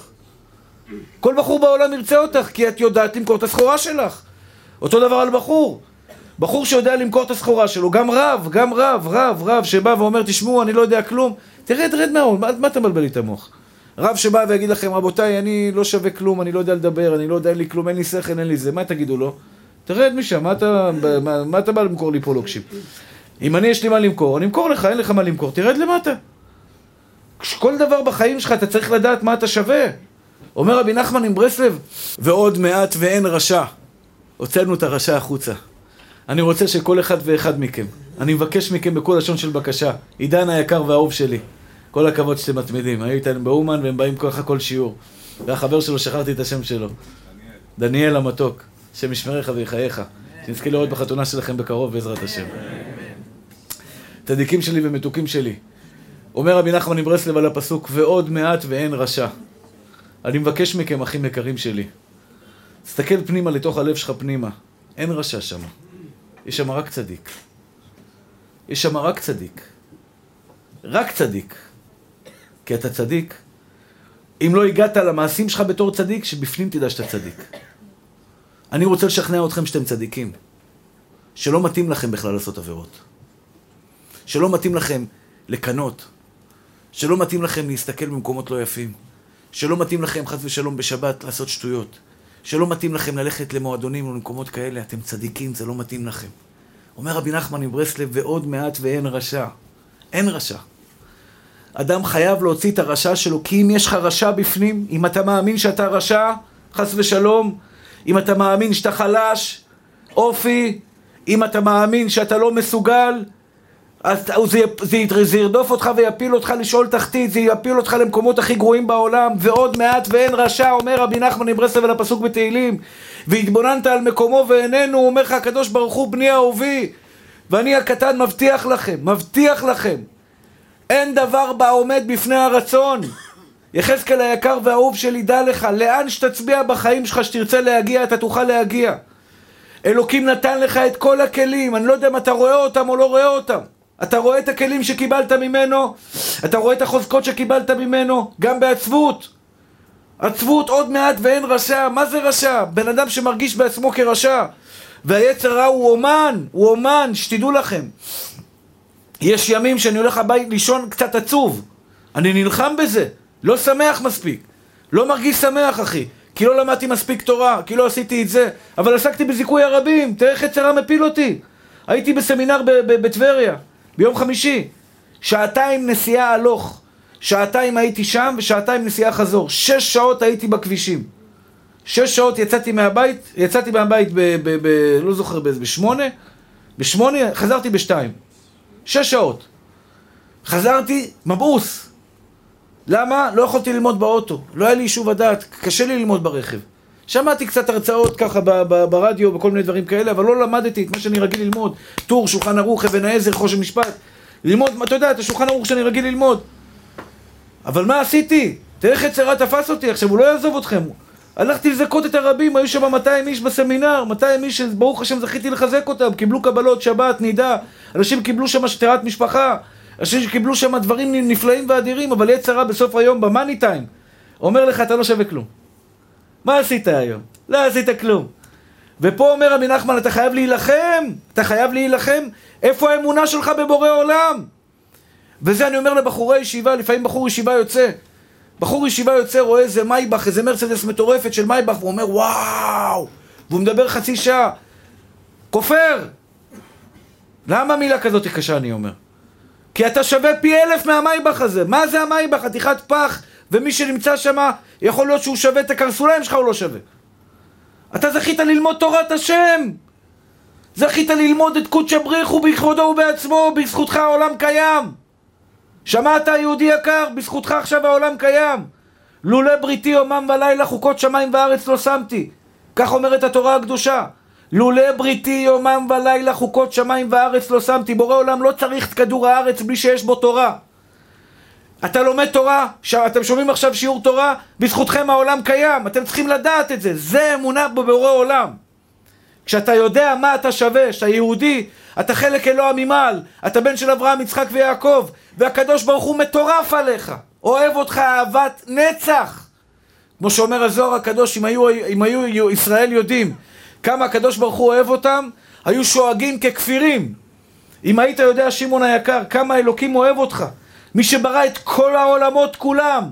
כל בחור בעולם ירצה אותך, כי את יודעת למכור את הסחורה שלך. אותו דבר על בחור. בחור שיודע למכור את הסחורה שלו, גם רב, גם רב, רב, רב שבא ואומר, תשמעו, אני לא יודע כלום, תרד, תרד מהאור, מה, מה אתה מבלבל לי את המוח? רב שבא ויגיד לכם, רבותיי, אני לא שווה כלום, אני לא יודע לדבר, אני לא יודע, אין לי כלום, אין לי שכל, אין לי זה, מה תגידו לו? תרד משם, מה אתה, מה, מה אתה בא למכור לי פה לוקשים? אם אני יש לי מה למכור, אני אמכור לך, אין לך מה למכור, תרד למטה. כל דבר בחיים שלך אתה צריך לדעת מה אתה שווה. אומר רבי נחמן עם ברסלב, ועוד מעט ואין רשע. הוצאנו את הרשע החוצה. אני רוצה שכל אחד ואחד מכם, אני מבקש מכם בכל לשון של בקשה, עידן היקר והאהוב שלי, כל הכבוד שאתם מתמידים, היו איתנו באומן והם באים ככה כל שיעור. והחבר שלו, שכחתי את השם שלו. דניאל. דניאל המתוק, השם ישמריך ויחייך. שנזכה לראות בחתונה שלכם בקרוב בעזרת השם. צדיקים שלי ומתוקים שלי. אומר רבי נחמן מברסלב על הפסוק, ועוד מעט ואין רשע. אני מבקש מכם, אחים יקרים שלי, תסתכל פנימה לתוך הלב שלך פנימה. אין רשע שם. יש שם רק צדיק. יש שם רק צדיק. רק צדיק. כי אתה צדיק. אם לא הגעת למעשים שלך בתור צדיק, שבפנים תדע שאתה צדיק. אני רוצה לשכנע אתכם שאתם צדיקים. שלא מתאים לכם בכלל לעשות עבירות. שלא מתאים לכם לקנות. שלא מתאים לכם להסתכל במקומות לא יפים. שלא מתאים לכם, חס ושלום, בשבת לעשות שטויות. שלא מתאים לכם ללכת למועדונים או למקומות כאלה, אתם צדיקים, זה לא מתאים לכם. אומר רבי נחמן מברסלב, ועוד מעט ואין רשע. אין רשע. אדם חייב להוציא את הרשע שלו, כי אם יש לך רשע בפנים, אם אתה מאמין שאתה רשע, חס ושלום, אם אתה מאמין שאתה חלש, אופי, אם אתה מאמין שאתה לא מסוגל, אז זה, זה, זה ירדוף אותך ויפיל אותך לשאול תחתית, זה יפיל אותך למקומות הכי גרועים בעולם, ועוד מעט ואין רשע, אומר רבי נחמן מברסלב על הפסוק בתהילים, והתבוננת על מקומו ואיננו, אומר לך הקדוש ברוך הוא בני אהובי, ואני הקטן מבטיח לכם, מבטיח לכם, אין דבר בעומד בפני הרצון. יחזקאל היקר והאהוב שלי, דע לך, לאן שתצביע בחיים שלך שתרצה להגיע, אתה תוכל להגיע. אלוקים נתן לך את כל הכלים, אני לא יודע אם אתה רואה אותם או לא רואה אותם. אתה רואה את הכלים שקיבלת ממנו, אתה רואה את החוזקות שקיבלת ממנו, גם בעצבות. עצבות עוד מעט ואין רשע, מה זה רשע? בן אדם שמרגיש בעצמו כרשע. והיצר רע הוא אומן, הוא אומן, שתדעו לכם. יש ימים שאני הולך הבית לישון קצת עצוב. אני נלחם בזה, לא שמח מספיק. לא מרגיש שמח, אחי. כי לא למדתי מספיק תורה, כי לא עשיתי את זה. אבל עסקתי בזיכוי הרבים, תראה איך יצר רע מפיל אותי. הייתי בסמינר בטבריה. ביום חמישי. שעתיים נסיעה הלוך. שעתיים הייתי שם ושעתיים נסיעה חזור. שש שעות הייתי בכבישים. שש שעות יצאתי מהבית, יצאתי מהבית ב... ב, ב לא זוכר באיזה, בשמונה? בשמונה, חזרתי בשתיים. שש שעות. חזרתי מבעוס. למה? לא יכולתי ללמוד באוטו. לא היה לי יישוב הדעת, קשה לי ללמוד ברכב. שמעתי קצת הרצאות ככה ברדיו וכל מיני דברים כאלה, אבל לא למדתי את מה שאני רגיל ללמוד. טור, שולחן ערוך, אבן העזר, חושן משפט. ללמוד, אתה יודע, את השולחן ערוך שאני רגיל ללמוד. אבל מה עשיתי? תראה איך יצרה תפס אותי עכשיו, הוא לא יעזוב אתכם. הלכתי לזכות את הרבים, היו שם 200 איש בסמינר, 200 איש שברוך השם זכיתי לחזק אותם, קיבלו קבלות, שבת, נידה, אנשים קיבלו שם שטרת משפחה, אנשים שקיבלו שם דברים נפלאים ואדירים, אבל יצרה בסוף היום, במאני טיים, אומר לך, אתה לא שווה כלום. מה עשית היום? לא עשית כלום. ופה אומר רבי נחמן, אתה חייב להילחם, אתה חייב להילחם. איפה האמונה שלך בבורא עולם? וזה אני אומר לבחורי ישיבה, לפעמים בחור ישיבה יוצא, בחור ישיבה יוצא, רואה איזה מייבך, איזה מרצדס מטורפת של מייבך, והוא אומר וואו! והוא מדבר חצי שעה. כופר! למה מילה כזאת קשה, אני אומר? כי אתה שווה פי אלף מהמייבך הזה. מה זה המייבך? חתיכת פח, ומי שנמצא שם, יכול להיות שהוא שווה את הקרסוליים שלך, הוא לא שווה. אתה זכית ללמוד תורת השם! זכית ללמוד את קודשא בריחו בכבודו ובעצמו, בזכותך העולם קיים! שמעת יהודי יקר? בזכותך עכשיו העולם קיים! לולא בריתי יומם ולילה חוקות שמיים וארץ לא שמתי כך אומרת התורה הקדושה לולא בריתי יומם ולילה חוקות שמיים וארץ לא שמתי בורא עולם לא צריך את כדור הארץ בלי שיש בו תורה אתה לומד תורה, אתם שומעים עכשיו שיעור תורה, בזכותכם העולם קיים, אתם צריכים לדעת את זה, זה אמונה בבורא עולם. כשאתה יודע מה אתה שווה, שאתה יהודי, אתה חלק אלוה ממעל, אתה בן של אברהם, יצחק ויעקב, והקדוש ברוך הוא מטורף עליך, אוהב אותך אהבת נצח. כמו שאומר הזוהר הקדוש, אם היו, אם היו ישראל יודעים כמה הקדוש ברוך הוא אוהב אותם, היו שואגים ככפירים. אם היית יודע, שמעון היקר, כמה אלוקים אוהב אותך, מי שברא את כל העולמות כולם,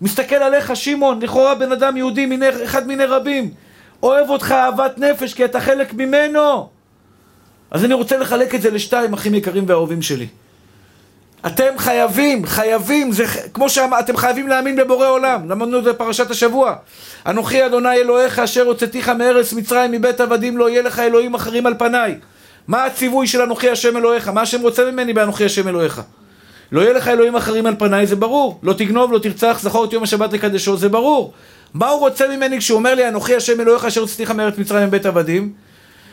מסתכל עליך, שמעון, לכאורה בן אדם יהודי, מיני, אחד מיני רבים, אוהב אותך אהבת נפש, כי אתה חלק ממנו. אז אני רוצה לחלק את זה לשתיים, אחים יקרים ואהובים שלי. אתם חייבים, חייבים, זה כמו שאתם חייבים להאמין בבורא עולם. למדנו את זה בפרשת השבוע. אנוכי אדוני אלוהיך אשר הוצאתיך מארץ מצרים מבית עבדים לא יהיה לך אלוהים אחרים על פניי. מה הציווי של אנוכי השם אלוהיך? מה השם רוצה ממני באנוכי השם אלוהיך? לא יהיה לך אלוהים אחרים על פניי, זה ברור. לא תגנוב, לא תרצח, זכור את יום השבת לקדשו, זה ברור. מה הוא רוצה ממני כשהוא אומר לי, אנוכי השם אלוהיך אשר הוצאתיך מארץ מצרים מבית עבדים?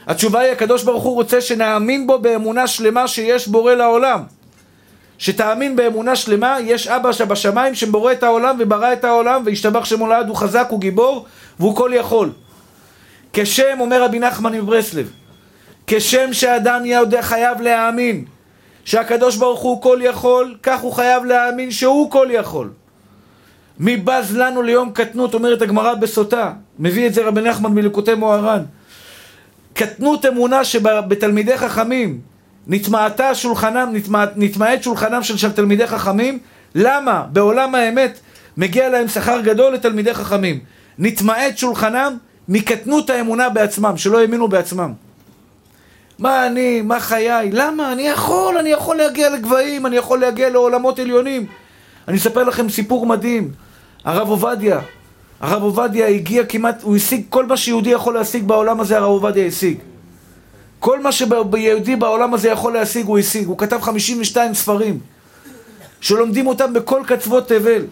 התשובה היא, הקדוש ברוך הוא רוצה שנאמין בו באמונה שלמה שיש בורא לעולם. שתאמין באמונה שלמה, יש אבא שבשמיים שבורא את העולם וברא את העולם והשתבח שמו לעד, הוא חזק, הוא גיבור והוא כל יכול. כשם, אומר רבי נחמן מברסלב, כשם שאדם יודע חייב להאמין שהקדוש ברוך הוא כל יכול, כך הוא חייב להאמין שהוא כל יכול. מי בז לנו ליום קטנות, אומרת הגמרא בסוטה, מביא את זה רבי נחמן מלקוטי מוהר"ן. קטנות אמונה שבתלמידי חכמים נטמעתה שולחנם, נטמע, נטמעת שולחנם של, של תלמידי חכמים, למה? בעולם האמת מגיע להם שכר גדול לתלמידי חכמים. נטמעת שולחנם מקטנות האמונה בעצמם, שלא האמינו בעצמם. מה אני, מה חיי, למה? אני יכול, אני יכול להגיע לגבהים, אני יכול להגיע לעולמות עליונים. אני אספר לכם סיפור מדהים. הרב עובדיה, הרב עובדיה הגיע כמעט, הוא השיג כל מה שיהודי יכול להשיג בעולם הזה, הרב עובדיה השיג. כל מה שיהודי בעולם הזה יכול להשיג, הוא השיג. הוא כתב 52 ספרים, שלומדים אותם בכל קצוות תבל.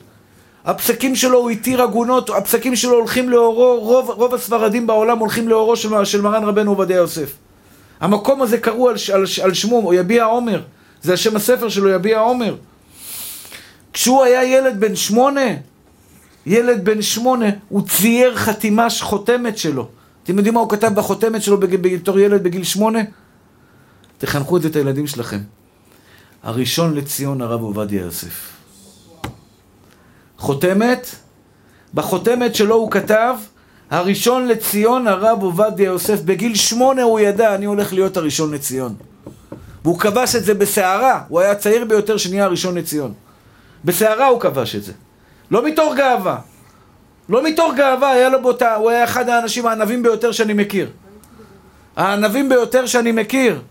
הפסקים שלו, הוא התיר עגונות, הפסקים שלו הולכים לאורו, רוב, רוב הספרדים בעולם הולכים לאורו של, של מרן רבנו עובדיה יוסף. המקום הזה קראו על, על, על שמו, או יביע עומר. זה השם הספר שלו, יביע עומר. כשהוא היה ילד בן שמונה, ילד בן שמונה, הוא צייר חתימה חותמת שלו. אתם יודעים מה הוא כתב בחותמת שלו בתור ילד בגיל שמונה? תחנכו את זה את הילדים שלכם. הראשון לציון הרב עובדיה יוסף. חותמת, בחותמת שלו הוא כתב, הראשון לציון הרב עובדיה יוסף. בגיל שמונה הוא ידע, אני הולך להיות הראשון לציון. והוא כבש את זה בסערה, הוא היה הצעיר ביותר שנהיה הראשון לציון. בסערה הוא כבש את זה. לא מתוך גאווה. לא מתוך גאווה, היה לו באותה, הוא היה אחד האנשים הענבים ביותר שאני מכיר. הענבים ביותר שאני מכיר.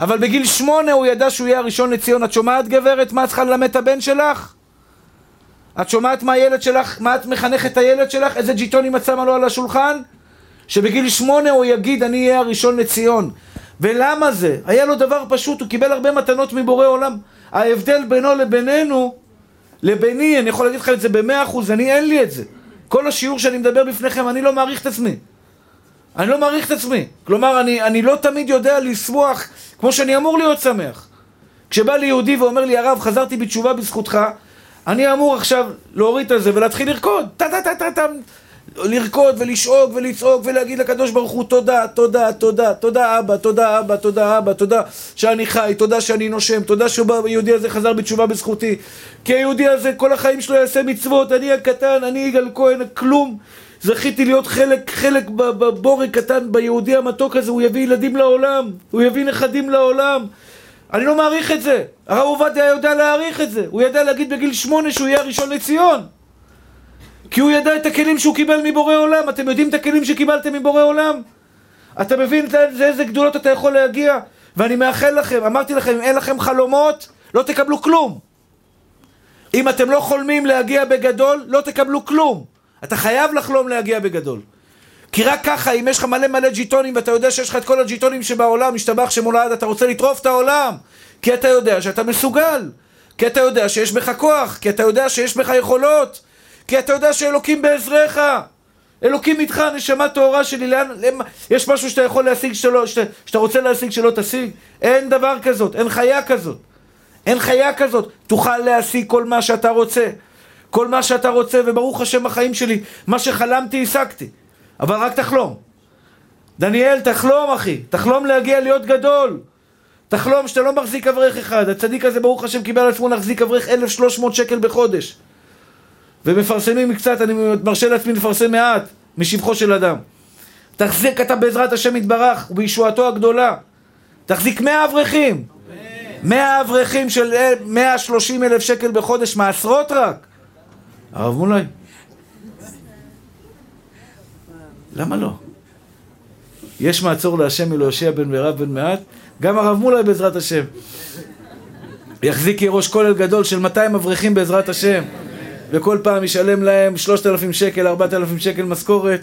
אבל בגיל שמונה הוא ידע שהוא יהיה הראשון לציון. את שומעת גברת? מה צריכה ללמד את הבן שלך? את שומעת מה הילד שלך, מה את מחנכת את הילד שלך? איזה ג'יטונים את שמה לו על השולחן? שבגיל שמונה הוא יגיד אני אהיה הראשון לציון. ולמה זה? היה לו דבר פשוט, הוא קיבל הרבה מתנות מבורא עולם. ההבדל בינו לבינינו, לביני, אני יכול להגיד לך את זה במאה אחוז, אני אין לי את זה. כל השיעור שאני מדבר בפניכם, אני לא מעריך את עצמי. אני לא מעריך את עצמי. כלומר, אני, אני לא תמיד יודע לשמוח כמו שאני אמור להיות שמח. כשבא לי יהודי ואומר לי, הרב, חזרתי בתשובה בזכותך, אני אמור עכשיו להוריד את זה ולהתחיל לרקוד. טה טה טה טה טה. לרקוד ולשאוג ולצעוק ולהגיד לקדוש ברוך הוא תודה, תודה, תודה, תודה אבא, תודה אבא, תודה אבא, תודה שאני חי, תודה שאני נושם, תודה שהיהודי הזה חזר בתשובה בזכותי. כי היהודי הזה כל החיים שלו יעשה מצוות, אני הקטן, אני יגאל כהן, כלום. זכיתי להיות חלק, חלק בבורג קטן ביהודי המתוק הזה, הוא יביא ילדים לעולם, הוא יביא נכדים לעולם אני לא מעריך את זה, הרב עובדיה יודע להעריך את זה, הוא ידע להגיד בגיל שמונה שהוא יהיה הראשון לציון כי הוא ידע את הכלים שהוא קיבל מבורא עולם. אתם יודעים את הכלים שקיבלתם מבורא עולם? אתה מבין לאיזה גדולות אתה יכול להגיע? ואני מאחל לכם, אמרתי לכם, אם אין לכם חלומות, לא תקבלו כלום. אם אתם לא חולמים להגיע בגדול, לא תקבלו כלום. אתה חייב לחלום להגיע בגדול. כי רק ככה, אם יש לך מלא מלא ג'יטונים ואתה יודע שיש לך את כל הג'יטונים שבעולם, משתבח שמולד, אתה רוצה לטרוף את העולם. כי אתה יודע שאתה מסוגל. כי אתה יודע שיש בך כוח. כי אתה יודע שיש בך יכולות. כי אתה יודע שאלוקים בעזרך. אלוקים איתך, נשמה טהורה שלי, לאן, יש משהו שאתה יכול להשיג שלא, שאתה, שאתה רוצה להשיג שלא תשיג? אין דבר כזאת, אין חיה כזאת. אין חיה כזאת. תוכל להשיג כל מה שאתה רוצה. כל מה שאתה רוצה, וברוך השם החיים שלי, מה שחלמתי השגתי. אבל רק תחלום. דניאל, תחלום אחי, תחלום להגיע להיות גדול. תחלום שאתה לא מחזיק אברך אחד. הצדיק הזה, ברוך השם, קיבל על עצמו להחזיק אברך 1,300 שקל בחודש. ומפרסמים קצת, אני מרשה לעצמי לפרסם מעט משבחו של אדם. תחזיק אתה בעזרת השם יתברך ובישועתו הגדולה. תחזיק מאה אברכים. מאה אברכים של מאה שלושים אלף שקל בחודש, מעשרות רק. הרב מולי, למה לא? יש מעצור להשם מלהושיע בן מירב בן מעט, גם הרב מולי בעזרת השם. יחזיק ראש כולל גדול של 200 אברכים בעזרת השם. וכל פעם ישלם להם 3,000 שקל, 4,000 שקל משכורת,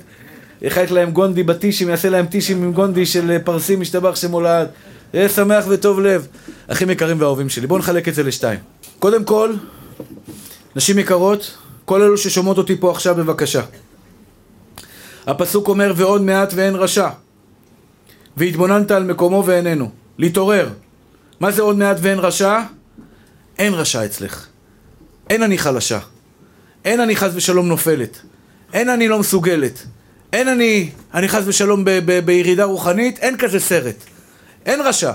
יחלק להם גונדי בטישים, יעשה להם טישים עם גונדי של פרסים משתבח שמולד. יהיה שמח וטוב לב. אחים יקרים ואהובים שלי, בואו נחלק את זה לשתיים. קודם כל, נשים יקרות, כל אלו ששומעות אותי פה עכשיו בבקשה. הפסוק אומר ועוד מעט ואין רשע והתבוננת על מקומו ואיננו. להתעורר. מה זה עוד מעט ואין רשע? אין רשע אצלך. אין אני חלשה. אין אני חס ושלום נופלת. אין אני לא מסוגלת. אין אני, אני חס ושלום ב- ב- בירידה רוחנית, אין כזה סרט. אין רשע.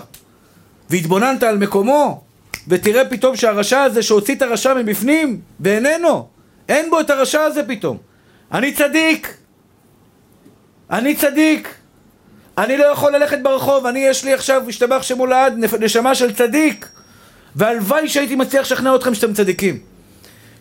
והתבוננת על מקומו, ותראה פתאום שהרשע הזה שהוציא את הרשע מבפנים, ואיננו. אין בו את הרשע הזה פתאום. אני צדיק. אני צדיק. אני לא יכול ללכת ברחוב, אני יש לי עכשיו, משתבח שמול העד, נשמה של צדיק. והלוואי שהייתי מצליח לשכנע אתכם שאתם צדיקים.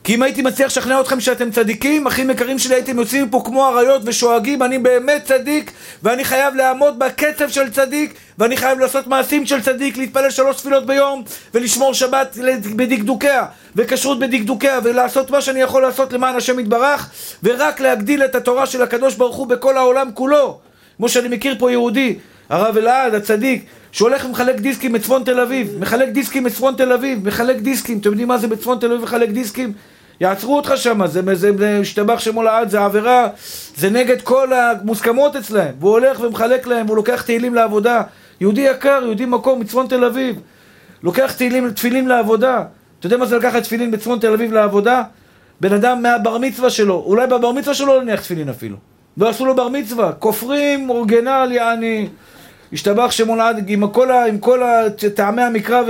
כי אם הייתי מצליח לשכנע אתכם שאתם צדיקים, אחים יקרים שלי, הייתם יוצאים פה כמו אריות ושואגים, אני באמת צדיק, ואני חייב לעמוד בקצב של צדיק, ואני חייב לעשות מעשים של צדיק, להתפלל שלוש תפילות ביום, ולשמור שבת בדקדוקיה, וכשרות בדקדוקיה, ולעשות מה שאני יכול לעשות למען השם יתברך, ורק להגדיל את התורה של הקדוש ברוך הוא בכל העולם כולו. כמו שאני מכיר פה יהודי, הרב אלעד, הצדיק, שהולך ומחלק דיסקים בצפון תל אביב, מחלק דיסקים בצפון תל אביב, מחלק דיסקים, אתם יודעים מה זה בצפון תל אביב מחלק דיסקים? יעצרו אותך שם, זה, זה, זה השתבח שמו לעד, זה עבירה, זה נגד כל המוסכמות אצלהם. והוא הולך ומחלק להם, הוא לוקח תהילים לעבודה. יהודי יקר, יהודי מקום מצפון תל אביב. לוקח תהילים, תפילין לעבודה. אתה יודע מה זה לקחת תפילין בצפון תל אביב לעבודה? בן אדם מהבר מצווה שלו, אולי בבר מצווה שלו לא נניח תפילין אפילו. לא עשו לו בר מצווה, כופרים אורגנל יעני, השתבח שמו לעד עם כל, עם כל טעמי המקרא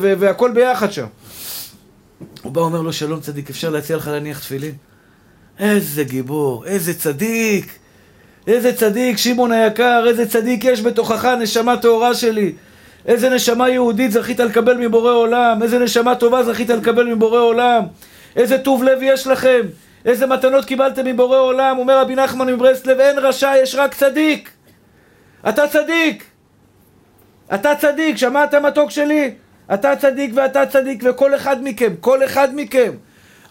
והכל ביחד שם. הוא בא ואומר לו, שלום צדיק, אפשר להציע לך להניח תפילין? איזה גיבור, איזה צדיק, איזה צדיק, שמעון היקר, איזה צדיק יש בתוכך, נשמה טהורה שלי. איזה נשמה יהודית זכית לקבל מבורא עולם, איזה נשמה טובה זכית לקבל מבורא עולם, איזה טוב לב יש לכם, איזה מתנות קיבלתם מבורא עולם, אומר רבי נחמן מברסלב, אין רשע, יש רק צדיק. אתה צדיק. אתה צדיק, שמעת מתוק שלי? אתה צדיק ואתה צדיק וכל אחד מכם, כל אחד מכם.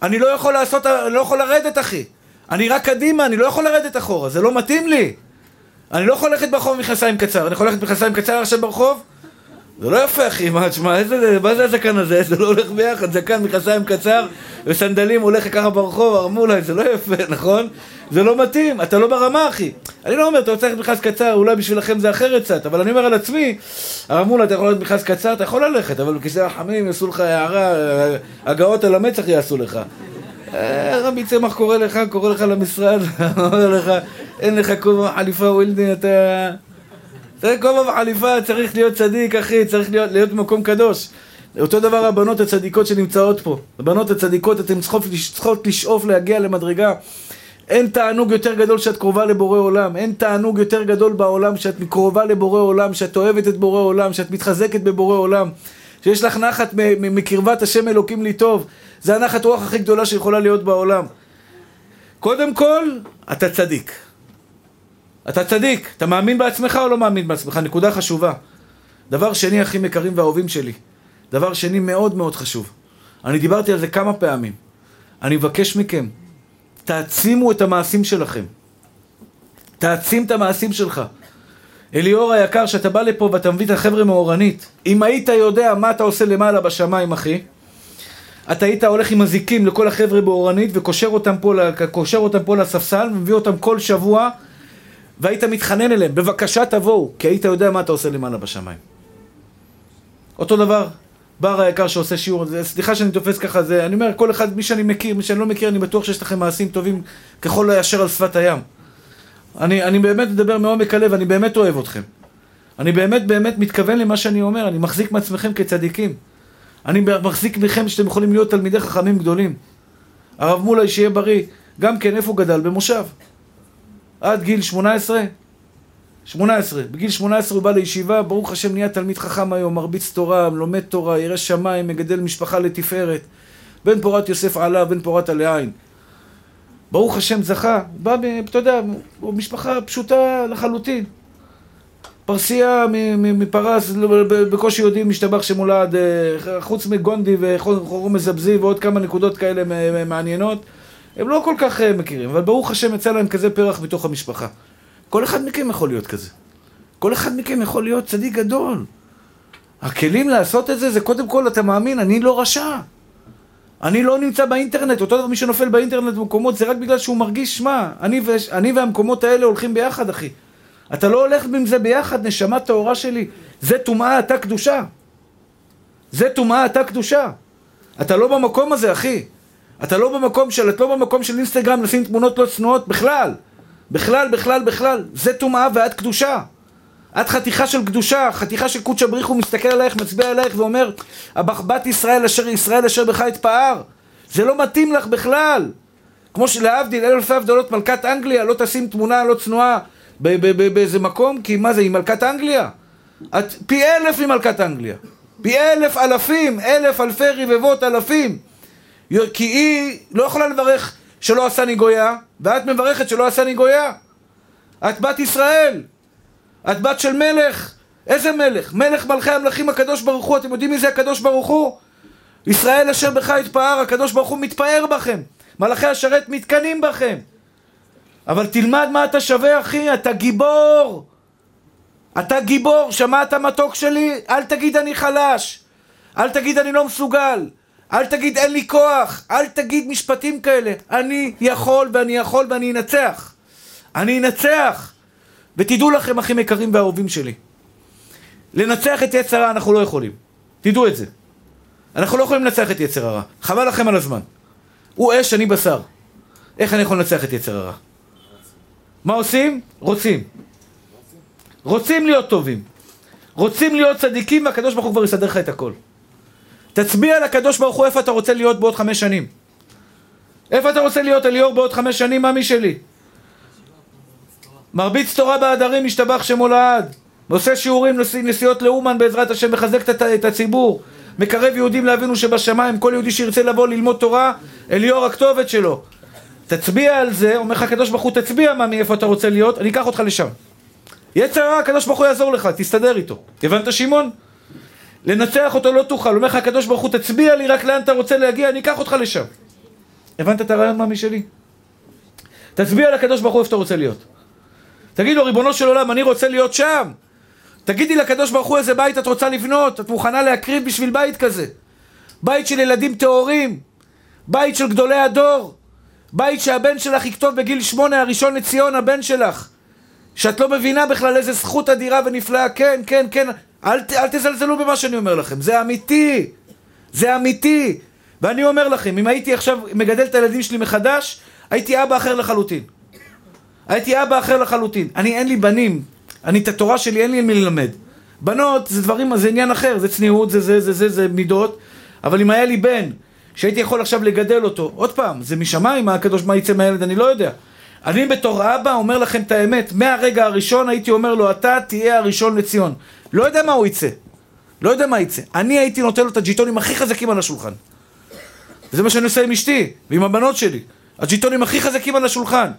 אני לא יכול לעשות, אני לא יכול לרדת אחי. אני רק קדימה, אני לא יכול לרדת אחורה, זה לא מתאים לי. אני לא יכול ללכת ברחוב עם מכנסיים קצר, אני יכול ללכת מכנסיים קצר עכשיו ברחוב? זה לא יפה אחי, מה, תשמע, איזה, מה זה הזקן הזה? זה לא הולך ביחד, זקן מכנסיים קצר וסנדלים הולך ככה ברחוב, ארמולה, זה לא יפה, נכון? זה לא מתאים, אתה לא ברמה אחי. אני לא אומר, אתה רוצה ללכת מכנס קצר, אולי בשבילכם זה אחרת קצת, אבל אני אומר על עצמי, ארמולה, אתה יכול ללכת מכנס קצר, אתה יכול ללכת, אבל בכיסא החמים יעשו לך הערה, הגאות על המצח יעשו לך. אה, רבי צמח קורא לך, קורא לך למשרד, אומר לך, אין לך כובע חליפה ווילדין, אתה... זה כובע וחליפה, צריך להיות צדיק, אחי, צריך להיות, להיות במקום קדוש. אותו דבר הבנות הצדיקות שנמצאות פה. הבנות הצדיקות, אתן צריכות, צריכות לשאוף להגיע למדרגה. אין תענוג יותר גדול שאת קרובה לבורא עולם. אין תענוג יותר גדול בעולם שאת קרובה לבורא עולם, שאת אוהבת את בורא עולם, שאת מתחזקת בבורא עולם. שיש לך נחת מקרבת השם אלוקים לי טוב. זה הנחת רוח הכי גדולה שיכולה להיות בעולם. קודם כל, אתה צדיק. אתה צדיק. אתה מאמין בעצמך או לא מאמין בעצמך? נקודה חשובה. דבר שני, אחים יקרים ואהובים שלי. דבר שני מאוד מאוד חשוב. אני דיברתי על זה כמה פעמים. אני מבקש מכם, תעצימו את המעשים שלכם. תעצים את המעשים שלך. אליאור היקר, שאתה בא לפה ואתה מביא את החבר'ה מאורנית, אם היית יודע מה אתה עושה למעלה בשמיים, אחי, אתה היית הולך עם אזיקים לכל החבר'ה באורנית וקושר אותם פה, אותם פה לספסל ומביא אותם כל שבוע והיית מתחנן אליהם, בבקשה תבואו, כי היית יודע מה אתה עושה למעלה בשמיים. אותו דבר, בר היקר שעושה שיעור, סליחה שאני תופס ככה, זה, אני אומר, כל אחד, מי שאני מכיר, מי שאני לא מכיר, אני בטוח שיש לכם מעשים טובים ככל הישר על שפת הים. אני, אני באמת מדבר מעומק הלב, אני באמת אוהב אתכם. אני באמת באמת מתכוון למה שאני אומר, אני מחזיק מעצמכם כצדיקים. אני מחזיק מכם שאתם יכולים להיות תלמידי חכמים גדולים. הרב מולי, שיהיה בריא, גם כן, איפה הוא גדל? במושב. עד גיל 18? 18. בגיל 18 הוא בא לישיבה, ברוך השם נהיה תלמיד חכם היום, מרביץ תורה, לומד תורה, ירא שמיים, מגדל משפחה לתפארת. בן פורת יוסף עלה, בן פורת עלי ברוך השם זכה, בא, אתה יודע, הוא משפחה פשוטה לחלוטין. פרסייה מפרס, בקושי יודעים משתבח שמולד, אה, חוץ מגונדי וחורום מזבזי ועוד כמה נקודות כאלה מעניינות, הם לא כל כך אה, מכירים, אבל ברוך השם יצא להם כזה פרח בתוך המשפחה. כל אחד מכם יכול להיות כזה. כל אחד מכם יכול להיות צדיק גדול. הכלים לעשות את זה, זה קודם כל, אתה מאמין, אני לא רשע. אני לא נמצא באינטרנט, אותו דבר מי שנופל באינטרנט במקומות, זה רק בגלל שהוא מרגיש, שמע, אני, אני והמקומות האלה הולכים ביחד, אחי. אתה לא הולך עם זה ביחד, נשמה טהורה שלי. זה טומאה, אתה קדושה. זה טומאה, אתה קדושה. אתה לא במקום הזה, אחי. אתה לא במקום של, את לא במקום של אינסטגרם לשים תמונות לא צנועות בכלל. בכלל, בכלל, בכלל. זה טומאה ואת קדושה. את חתיכה של קדושה, חתיכה של קודשא בריך הוא מסתכל עלייך, מצביע עלייך ואומר בת ישראל אשר ישראל אשר בך אתפאר זה לא מתאים לך בכלל כמו שלהבדיל אלפי הבדלות מלכת אנגליה לא תשים תמונה לא צנועה באיזה מקום כי מה זה היא מלכת אנגליה? את פי אלף ממלכת אנגליה פי אלף אלפים, אלף אלפי רבבות אלפים כי היא לא יכולה לברך שלא עשני גויה ואת מברכת שלא עשני גויה את בת ישראל את בת של מלך. איזה מלך? מלך מלכי המלכים הקדוש ברוך הוא. אתם יודעים מי זה הקדוש ברוך הוא? ישראל אשר בך יתפאר, הקדוש ברוך הוא מתפאר בכם. מלאכי השרת מתקנאים בכם. אבל תלמד מה אתה שווה, אחי, אתה גיבור. אתה גיבור, שמעת מתוק שלי? אל תגיד אני חלש. אל תגיד אני לא מסוגל. אל תגיד אין לי כוח. אל תגיד משפטים כאלה. אני יכול ואני יכול ואני אנצח. אני אנצח. ותדעו לכם, אחים יקרים ואהובים שלי, לנצח את יצר הרע אנחנו לא יכולים. תדעו את זה. אנחנו לא יכולים לנצח את יצר הרע. חבל לכם על הזמן. הוא אש, אני בשר. איך אני יכול לנצח את יצר הרע? מה עושים? רוצים. רוצים להיות טובים. רוצים להיות צדיקים, והקדוש ברוך הוא כבר יסדר לך את הכל. תצביע לקדוש ברוך הוא איפה אתה רוצה להיות בעוד חמש שנים. איפה אתה רוצה להיות אליאור בעוד חמש שנים, מאמי שלי? מרביץ תורה בהדרים, משתבח שמו לעד. עושה שיעורים, נסיעות לאומן בעזרת השם, מחזק את הציבור. מקרב יהודים לאבינו שבשמיים, כל יהודי שירצה לבוא ללמוד תורה, אליאור הכתובת שלו. תצביע על זה, אומר לך הקדוש ברוך הוא, תצביע מה מאיפה אתה רוצה להיות, אני אקח אותך לשם. יצר הרע, הקדוש ברוך הוא יעזור לך, תסתדר איתו. הבנת שמעון? לנצח אותו לא תוכל, אומר לך הקדוש ברוך הוא, תצביע לי רק לאן אתה רוצה להגיע, אני אקח אותך לשם. הבנת את הרעיון מאמי שלי? תצביע לקדוש ברוך הוא איפה אתה רוצה להיות. תגיד לו, ריבונו של עולם, אני רוצה להיות שם. תגידי לקדוש ברוך הוא איזה בית את רוצה לבנות, את מוכנה להקריב בשביל בית כזה. בית של ילדים טהורים, בית של גדולי הדור, בית שהבן שלך יכתוב בגיל שמונה, הראשון לציון, הבן שלך. שאת לא מבינה בכלל איזה זכות אדירה ונפלאה, כן, כן, כן, אל, אל תזלזלו במה שאני אומר לכם, זה אמיתי, זה אמיתי. ואני אומר לכם, אם הייתי עכשיו מגדל את הילדים שלי מחדש, הייתי אבא אחר לחלוטין. הייתי אבא אחר לחלוטין. אני, אין לי בנים. אני, את התורה שלי, אין לי מי ללמד. בנות, זה דברים, זה עניין אחר, זה צניעות, זה זה, זה זה, זה מידות. אבל אם היה לי בן, שהייתי יכול עכשיו לגדל אותו, עוד פעם, זה משמיים, מה הקדוש, מה יצא מהילד, אני לא יודע. אני בתור אבא אומר לכם את האמת, מהרגע הראשון הייתי אומר לו, אתה תהיה הראשון לציון. לא יודע מה הוא יצא. לא יודע מה יצא. אני הייתי נותן לו את הג'יטונים הכי חזקים על השולחן. וזה מה שאני עושה עם אשתי, ועם הבנות שלי. הג'יטונים הכי חזקים על השולחן.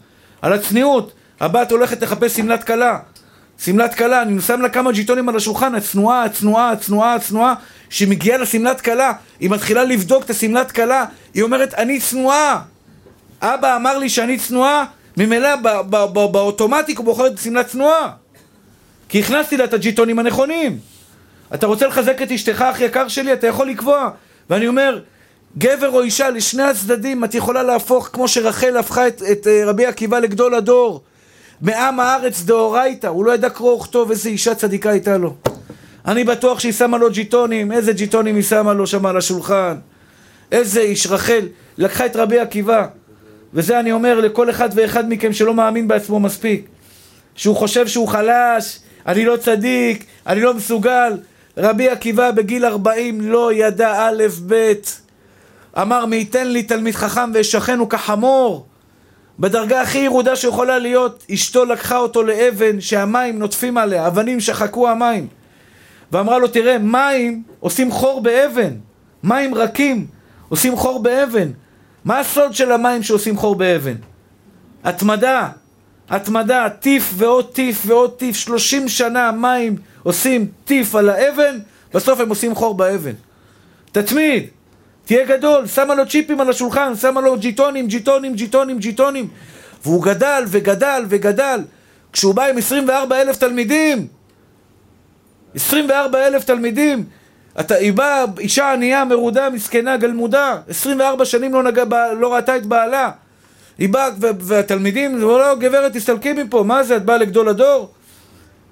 על הצניעות. הבת הולכת לחפש שמלת כלה. שמלת כלה, אני שם לה כמה ג'יטונים על השולחן, הצנועה, הצנועה, הצנועה, הצנועה, כשהיא מגיעה לשמלת כלה, היא מתחילה לבדוק את השמלת כלה, היא אומרת, אני צנועה. אבא אמר לי שאני צנועה, ממילא באוטומטיק הוא בוחר את שמלת צנועה. כי הכנסתי לה את הג'יטונים הנכונים. אתה רוצה לחזק את אשתך, אח יקר שלי, אתה יכול לקבוע. ואני אומר, גבר או אישה, לשני הצדדים, את יכולה להפוך, כמו שרחל הפכה את, את אה, רבי עקיבא לגדול הדור. מעם הארץ דאורייתא, הוא לא ידע קרוא וכתוב, איזה אישה צדיקה הייתה לו. אני בטוח שהיא שמה לו ג'יטונים, איזה ג'יטונים היא שמה לו שם על השולחן. איזה איש, רחל, לקחה את רבי עקיבא. וזה אני אומר לכל אחד ואחד מכם שלא מאמין בעצמו מספיק. שהוא חושב שהוא חלש, אני לא צדיק, אני לא מסוגל. רבי עקיבא בגיל 40 לא ידע א' ב'. אמר מי ייתן לי תלמיד חכם ואשכנו כחמור. בדרגה הכי ירודה שיכולה להיות, אשתו לקחה אותו לאבן שהמים נוטפים עליה, אבנים שחקו המים. ואמרה לו, תראה, מים עושים חור באבן, מים רכים עושים חור באבן. מה הסוד של המים שעושים חור באבן? התמדה, התמדה, טיף ועוד טיף ועוד טיף, שלושים שנה המים עושים טיף על האבן, בסוף הם עושים חור באבן. תתמיד, תהיה גדול, שמה לו צ'יפים על השולחן, שמה לו ג'יטונים, ג'יטונים, ג'יטונים, ג'יטונים. והוא גדל וגדל וגדל. כשהוא בא עם 24 אלף תלמידים, 24 אלף תלמידים, אתה, היא באה, אישה ענייה, מרודה, מסכנה, גלמודה, 24 שנים לא, נגע, לא ראתה את בעלה. היא באה, והתלמידים, אמרו לא, גברת, תסתלקי מפה, מה זה, את באה לגדול הדור?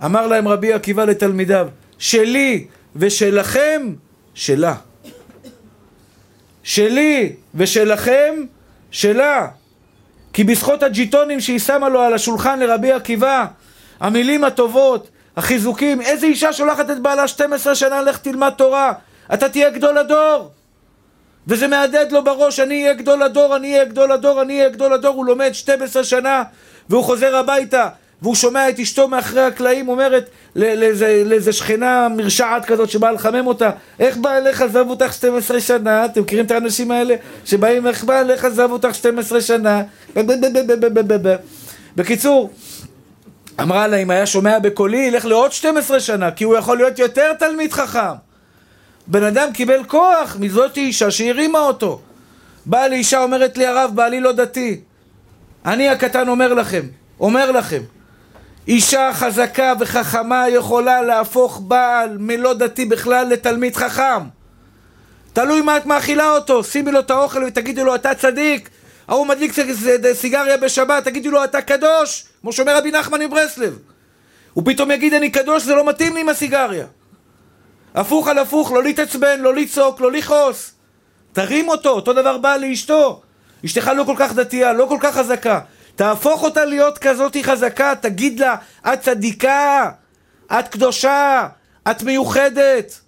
אמר להם רבי עקיבא לתלמידיו, שלי ושלכם, שלה. שלי ושלכם, שלה. כי בזכות הג'יטונים שהיא שמה לו על השולחן לרבי עקיבא, המילים הטובות, החיזוקים, איזה אישה שולחת את בעלה 12 שנה, לך תלמד תורה, אתה תהיה גדול הדור. וזה מהדהד לו בראש, אני אהיה גדול הדור, אני אהיה גדול הדור, אני אהיה גדול הדור, הוא לומד 12 שנה, והוא חוזר הביתה, והוא שומע את אשתו מאחורי הקלעים אומרת לאיזה שכנה מרשעת כזאת שבאה לחמם אותה איך בעלך עזב אותך 12 שנה? אתם מכירים את האנשים האלה? שבאים איך בעלך עזב אותך 12 שנה? בקיצור אמרה לה אם היה שומע בקולי ילך לעוד 12 שנה כי הוא יכול להיות יותר תלמיד חכם בן אדם קיבל כוח מזאת אישה שהרימה אותו באה לאישה אומרת לי הרב בעלי לא דתי אני הקטן אומר לכם אומר לכם אישה חזקה וחכמה יכולה להפוך בעל מלא דתי בכלל לתלמיד חכם. תלוי מה את מאכילה אותו, שימי לו את האוכל ותגידי לו אתה צדיק. ההוא מדליק סיגריה בשבת, תגידי לו אתה קדוש, כמו שאומר רבי נחמן מברסלב. הוא פתאום יגיד אני קדוש, זה לא מתאים לי עם הסיגריה. הפוך על הפוך, לא להתעצבן, לא לצעוק, לא לכעוס. תרים אותו, אותו דבר בא לאשתו. אשתך לא כל כך דתייה, לא כל כך חזקה. תהפוך אותה להיות כזאת חזקה, תגיד לה, את צדיקה, את קדושה, את מיוחדת,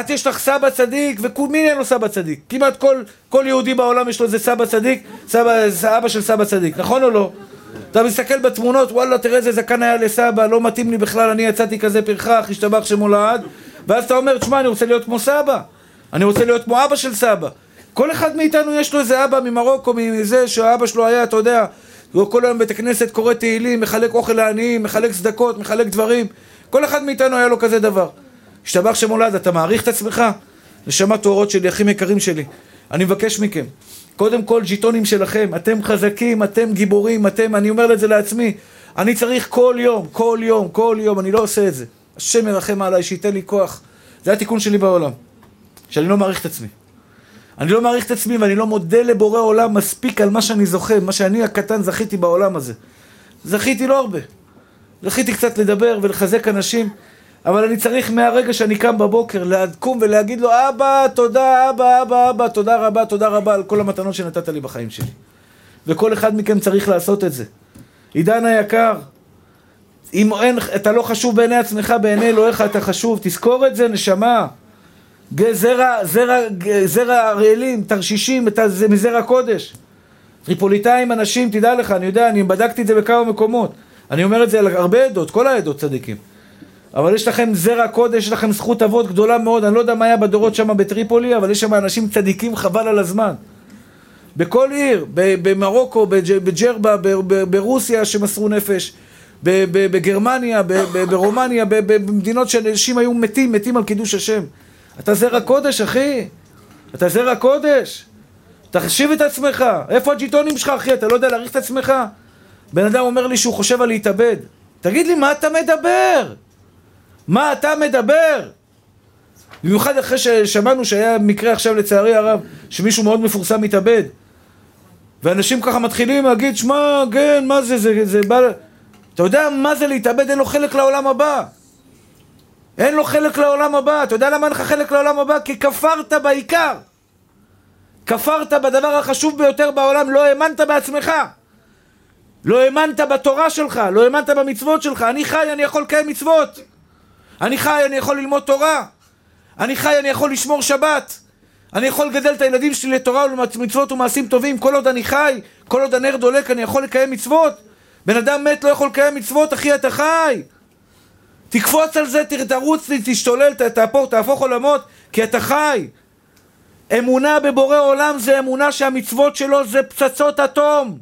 את יש לך סבא צדיק, ומי אין לו סבא צדיק? כמעט כל, כל יהודי בעולם יש לו איזה סבא צדיק, סבא, אבא של סבא צדיק, נכון או לא? אתה מסתכל בתמונות, וואלה, תראה איזה זקן היה לסבא, לא מתאים לי בכלל, אני יצאתי כזה פרחח, השתבח שמו לעד, ואז אתה אומר, תשמע, אני רוצה להיות כמו סבא, אני רוצה להיות כמו אבא של סבא. כל אחד מאיתנו יש לו איזה אבא ממרוקו, מזה שהאבא שלו היה, אתה יודע, הוא כל היום בית הכנסת קורא תהילים, מחלק אוכל לעניים, מחלק צדקות, מחלק דברים. כל אחד מאיתנו היה לו כזה דבר. השתבח שמולד, אתה מעריך את עצמך? נשמה טהורות שלי, אחים יקרים שלי. אני מבקש מכם, קודם כל ג'יטונים שלכם, אתם חזקים, אתם גיבורים, אתם, אני אומר את זה לעצמי, אני צריך כל יום, כל יום, כל יום, אני לא עושה את זה. השם ירחם עליי, שייתן לי כוח. זה התיקון שלי בעולם, שאני לא מעריך את עצמי. אני לא מעריך את עצמי ואני לא מודה לבורא עולם מספיק על מה שאני זוכה, מה שאני הקטן זכיתי בעולם הזה. זכיתי לא הרבה. זכיתי קצת לדבר ולחזק אנשים, אבל אני צריך מהרגע שאני קם בבוקר לקום ולהגיד לו אבא, תודה, אבא, אבא, אבא, תודה רבה, תודה רבה על כל המתנות שנתת לי בחיים שלי. וכל אחד מכם צריך לעשות את זה. עידן היקר, אם אין, אתה לא חשוב בעיני עצמך, בעיני אלוהיך אתה חשוב, תזכור את זה, נשמה. זרע, זרע, זרע אריאלים, תרשישים, זה מזרע קודש. טריפוליטאים, אנשים, תדע לך, אני יודע, אני בדקתי את זה בכמה מקומות. אני אומר את זה על הרבה עדות, כל העדות צדיקים. אבל יש לכם זרע קודש, יש לכם זכות אבות גדולה מאוד, אני לא יודע מה היה בדורות שם בטריפולי, אבל יש שם אנשים צדיקים חבל על הזמן. בכל עיר, במרוקו, בג'רבה, ברוסיה שמסרו נפש, בגרמניה, ברומניה, במדינות שאנשים היו מתים, מתים על קידוש השם. אתה זרע קודש, אחי. אתה זרע קודש. תחשיב את עצמך. איפה הג'יטונים שלך, אחי? אתה לא יודע להעריך את עצמך? בן אדם אומר לי שהוא חושב על להתאבד. תגיד לי, מה אתה מדבר? מה אתה מדבר? במיוחד אחרי ששמענו שהיה מקרה עכשיו לצערי הרב שמישהו מאוד מפורסם מתאבד ואנשים ככה מתחילים להגיד שמע כן מה זה זה זה בא אתה יודע מה זה להתאבד? אין לו חלק לעולם הבא. אין לו חלק לעולם הבא. אתה יודע למה אין לך חלק לעולם הבא? כי כפרת בעיקר. כפרת בדבר החשוב ביותר בעולם. לא האמנת בעצמך. לא האמנת בתורה שלך. לא האמנת במצוות שלך. אני חי אני יכול לקיים מצוות. אני חי אני יכול ללמוד תורה. אני חי, אני יכול לשמור שבת. אני יכול לגדל את הילדים שלי לתורה ולמצוות ומעשים טובים. כל עוד אני חי, כל עוד הנר דולק, אני יכול לקיים מצוות. בן אדם מת לא יכול לקיים מצוות, אחי, אתה חי. תקפוץ על זה, תרוץ, תשתולל, תהפוך, תהפוך עולמות, כי אתה חי. אמונה בבורא עולם זה אמונה שהמצוות שלו זה פצצות אטום.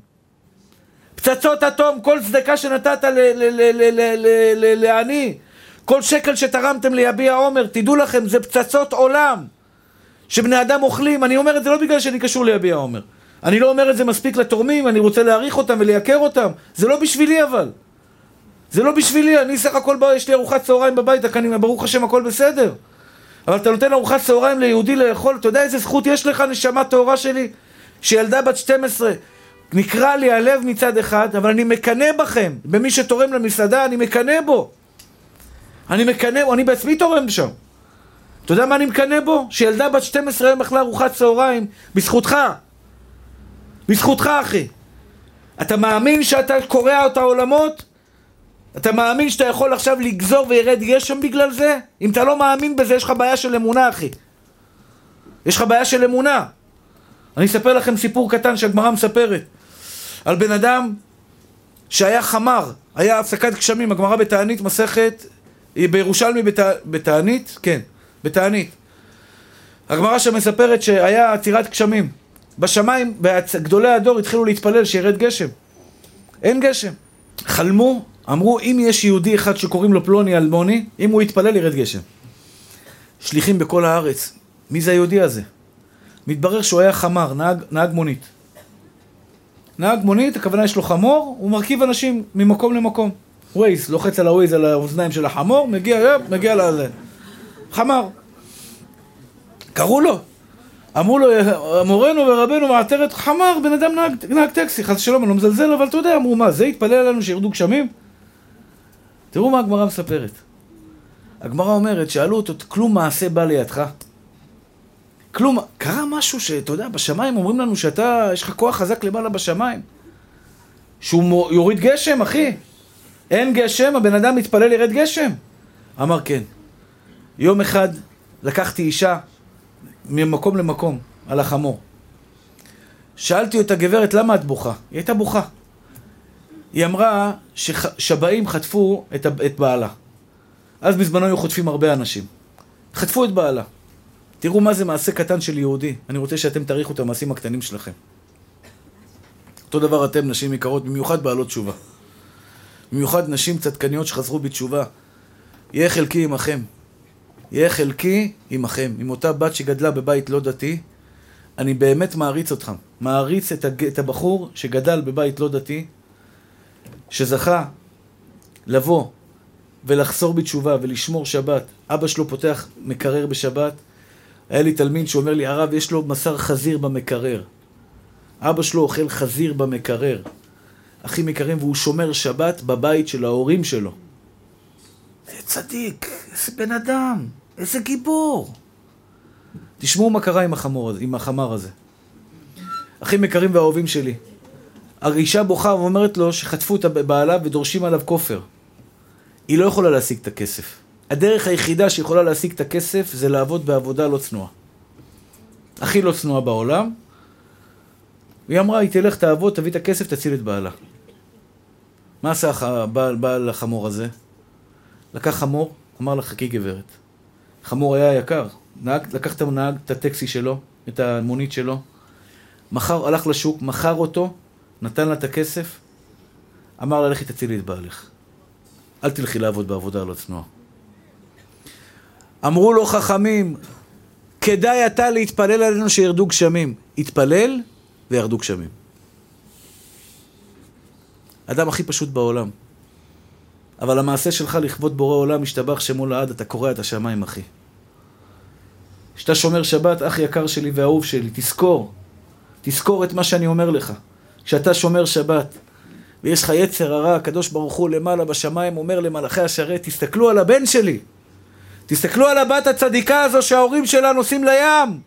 פצצות אטום, כל צדקה שנתת לעני, כל שקל שתרמתם ליביע עומר, תדעו לכם, זה פצצות עולם שבני אדם אוכלים. אני אומר את זה לא בגלל שאני קשור ליביע עומר. אני לא אומר את זה מספיק לתורמים, אני רוצה להעריך אותם ולייקר אותם. זה לא בשבילי אבל. זה לא בשבילי, אני סך הכל בא, יש לי ארוחת צהריים בבית, אני, ברוך השם הכל בסדר. אבל אתה נותן ארוחת צהריים ליהודי לאכול, אתה יודע איזה זכות יש לך, נשמה טהורה שלי? שילדה בת 12, נקרע לי הלב מצד אחד, אבל אני מקנא בכם, במי שתורם למסעדה, אני מקנא בו. אני מקנא אני בעצמי תורם שם. אתה יודע מה אני מקנא בו? שילדה בת 12 היום אכלה ארוחת צהריים בזכותך. בזכותך, אחי. אתה מאמין שאתה קורע את העולמות? אתה מאמין שאתה יכול עכשיו לגזור וירד גשם בגלל זה? אם אתה לא מאמין בזה, יש לך בעיה של אמונה, אחי. יש לך בעיה של אמונה. אני אספר לכם סיפור קטן שהגמרא מספרת על בן אדם שהיה חמר, היה הפסקת גשמים, הגמרא בתענית מסכת בירושלמי בת... בתענית? כן, בתענית. הגמרא שם מספרת שהיה עצירת גשמים. בשמיים, גדולי הדור התחילו להתפלל שירד גשם. אין גשם. חלמו, אמרו, אם יש יהודי אחד שקוראים לו פלוני אלמוני, אם הוא יתפלל ירד גשם. שליחים בכל הארץ. מי זה היהודי הזה? מתברר שהוא היה חמר, נהג, נהג מונית. נהג מונית, הכוונה יש לו חמור, הוא מרכיב אנשים ממקום למקום. ווייז, לוחץ על הווייז על האוזניים של החמור, מגיע, יופ, מגיע לזה. חמר. קראו לו. אמרו לו, מורנו ורבנו מעטרת חמר, בן אדם נהג, נהג טקסי, חס ושלום, אני לא מזלזל, אבל אתה יודע, אמרו, מה, זה יתפלל עלינו שירדו גשמים? תראו מה הגמרא מספרת. הגמרא אומרת, שאלו אותו, כלום מעשה בא לידך? כלום, קרה משהו שאתה יודע, בשמיים אומרים לנו שאתה, יש לך כוח חזק למעלה בשמיים. שהוא יוריד גשם, אחי. אין גשם, הבן אדם מתפלל ירד גשם? אמר כן. יום אחד לקחתי אישה ממקום למקום על החמור. שאלתי אותה, גברת, למה את בוכה? היא הייתה בוכה. היא אמרה ששבעים חטפו את, את בעלה. אז בזמנו היו חוטפים הרבה אנשים. חטפו את בעלה. תראו מה זה מעשה קטן של יהודי. אני רוצה שאתם תעריכו את המעשים הקטנים שלכם. אותו דבר אתם, נשים יקרות, במיוחד בעלות תשובה. במיוחד נשים צדקניות שחזרו בתשובה. יהיה חלקי עמכם. יהיה חלקי עמכם. עם אותה בת שגדלה בבית לא דתי, אני באמת מעריץ אותך. מעריץ את, הג... את הבחור שגדל בבית לא דתי, שזכה לבוא ולחזור בתשובה ולשמור שבת. אבא שלו פותח מקרר בשבת. היה לי תלמיד שאומר לי, הרב, יש לו בשר חזיר במקרר. אבא שלו אוכל חזיר במקרר. אחים יקרים, והוא שומר שבת בבית של ההורים שלו. זה צדיק, איזה בן אדם, איזה גיבור. תשמעו מה קרה עם, החמור, עם החמר הזה. אחים יקרים ואהובים שלי, האישה בוכה ואומרת לו שחטפו את בעלה ודורשים עליו כופר. היא לא יכולה להשיג את הכסף. הדרך היחידה שיכולה להשיג את הכסף זה לעבוד בעבודה לא צנועה. הכי לא צנועה בעולם. היא אמרה, היא תלך תעבוד, תביא את הכסף, תציל את בעלה. מה עשה הבעל, בעל החמור הזה? לקח חמור, אמר לה, חכי גברת. חמור היה יקר. נהג, לקח את הנהג, את הטקסי שלו, את המונית שלו, מכר, הלך לשוק, מכר אותו, נתן לה את הכסף, אמר לה, לכי תצילי את בעלך. אל תלכי לעבוד בעבודה לא צנועה. אמרו לו חכמים, כדאי אתה להתפלל עלינו שירדו גשמים. התפלל וירדו גשמים. אדם הכי פשוט בעולם. אבל המעשה שלך לכבוד בורא עולם, משתבח שמו לעד, אתה קורע את השמיים, אחי. כשאתה שומר שבת, אח יקר שלי ואהוב שלי, תזכור, תזכור את מה שאני אומר לך. כשאתה שומר שבת, ויש לך יצר הרע, הקדוש ברוך הוא למעלה בשמיים אומר למלאכי השרת, תסתכלו על הבן שלי. תסתכלו על הבת הצדיקה הזו שההורים שלה נוסעים לים.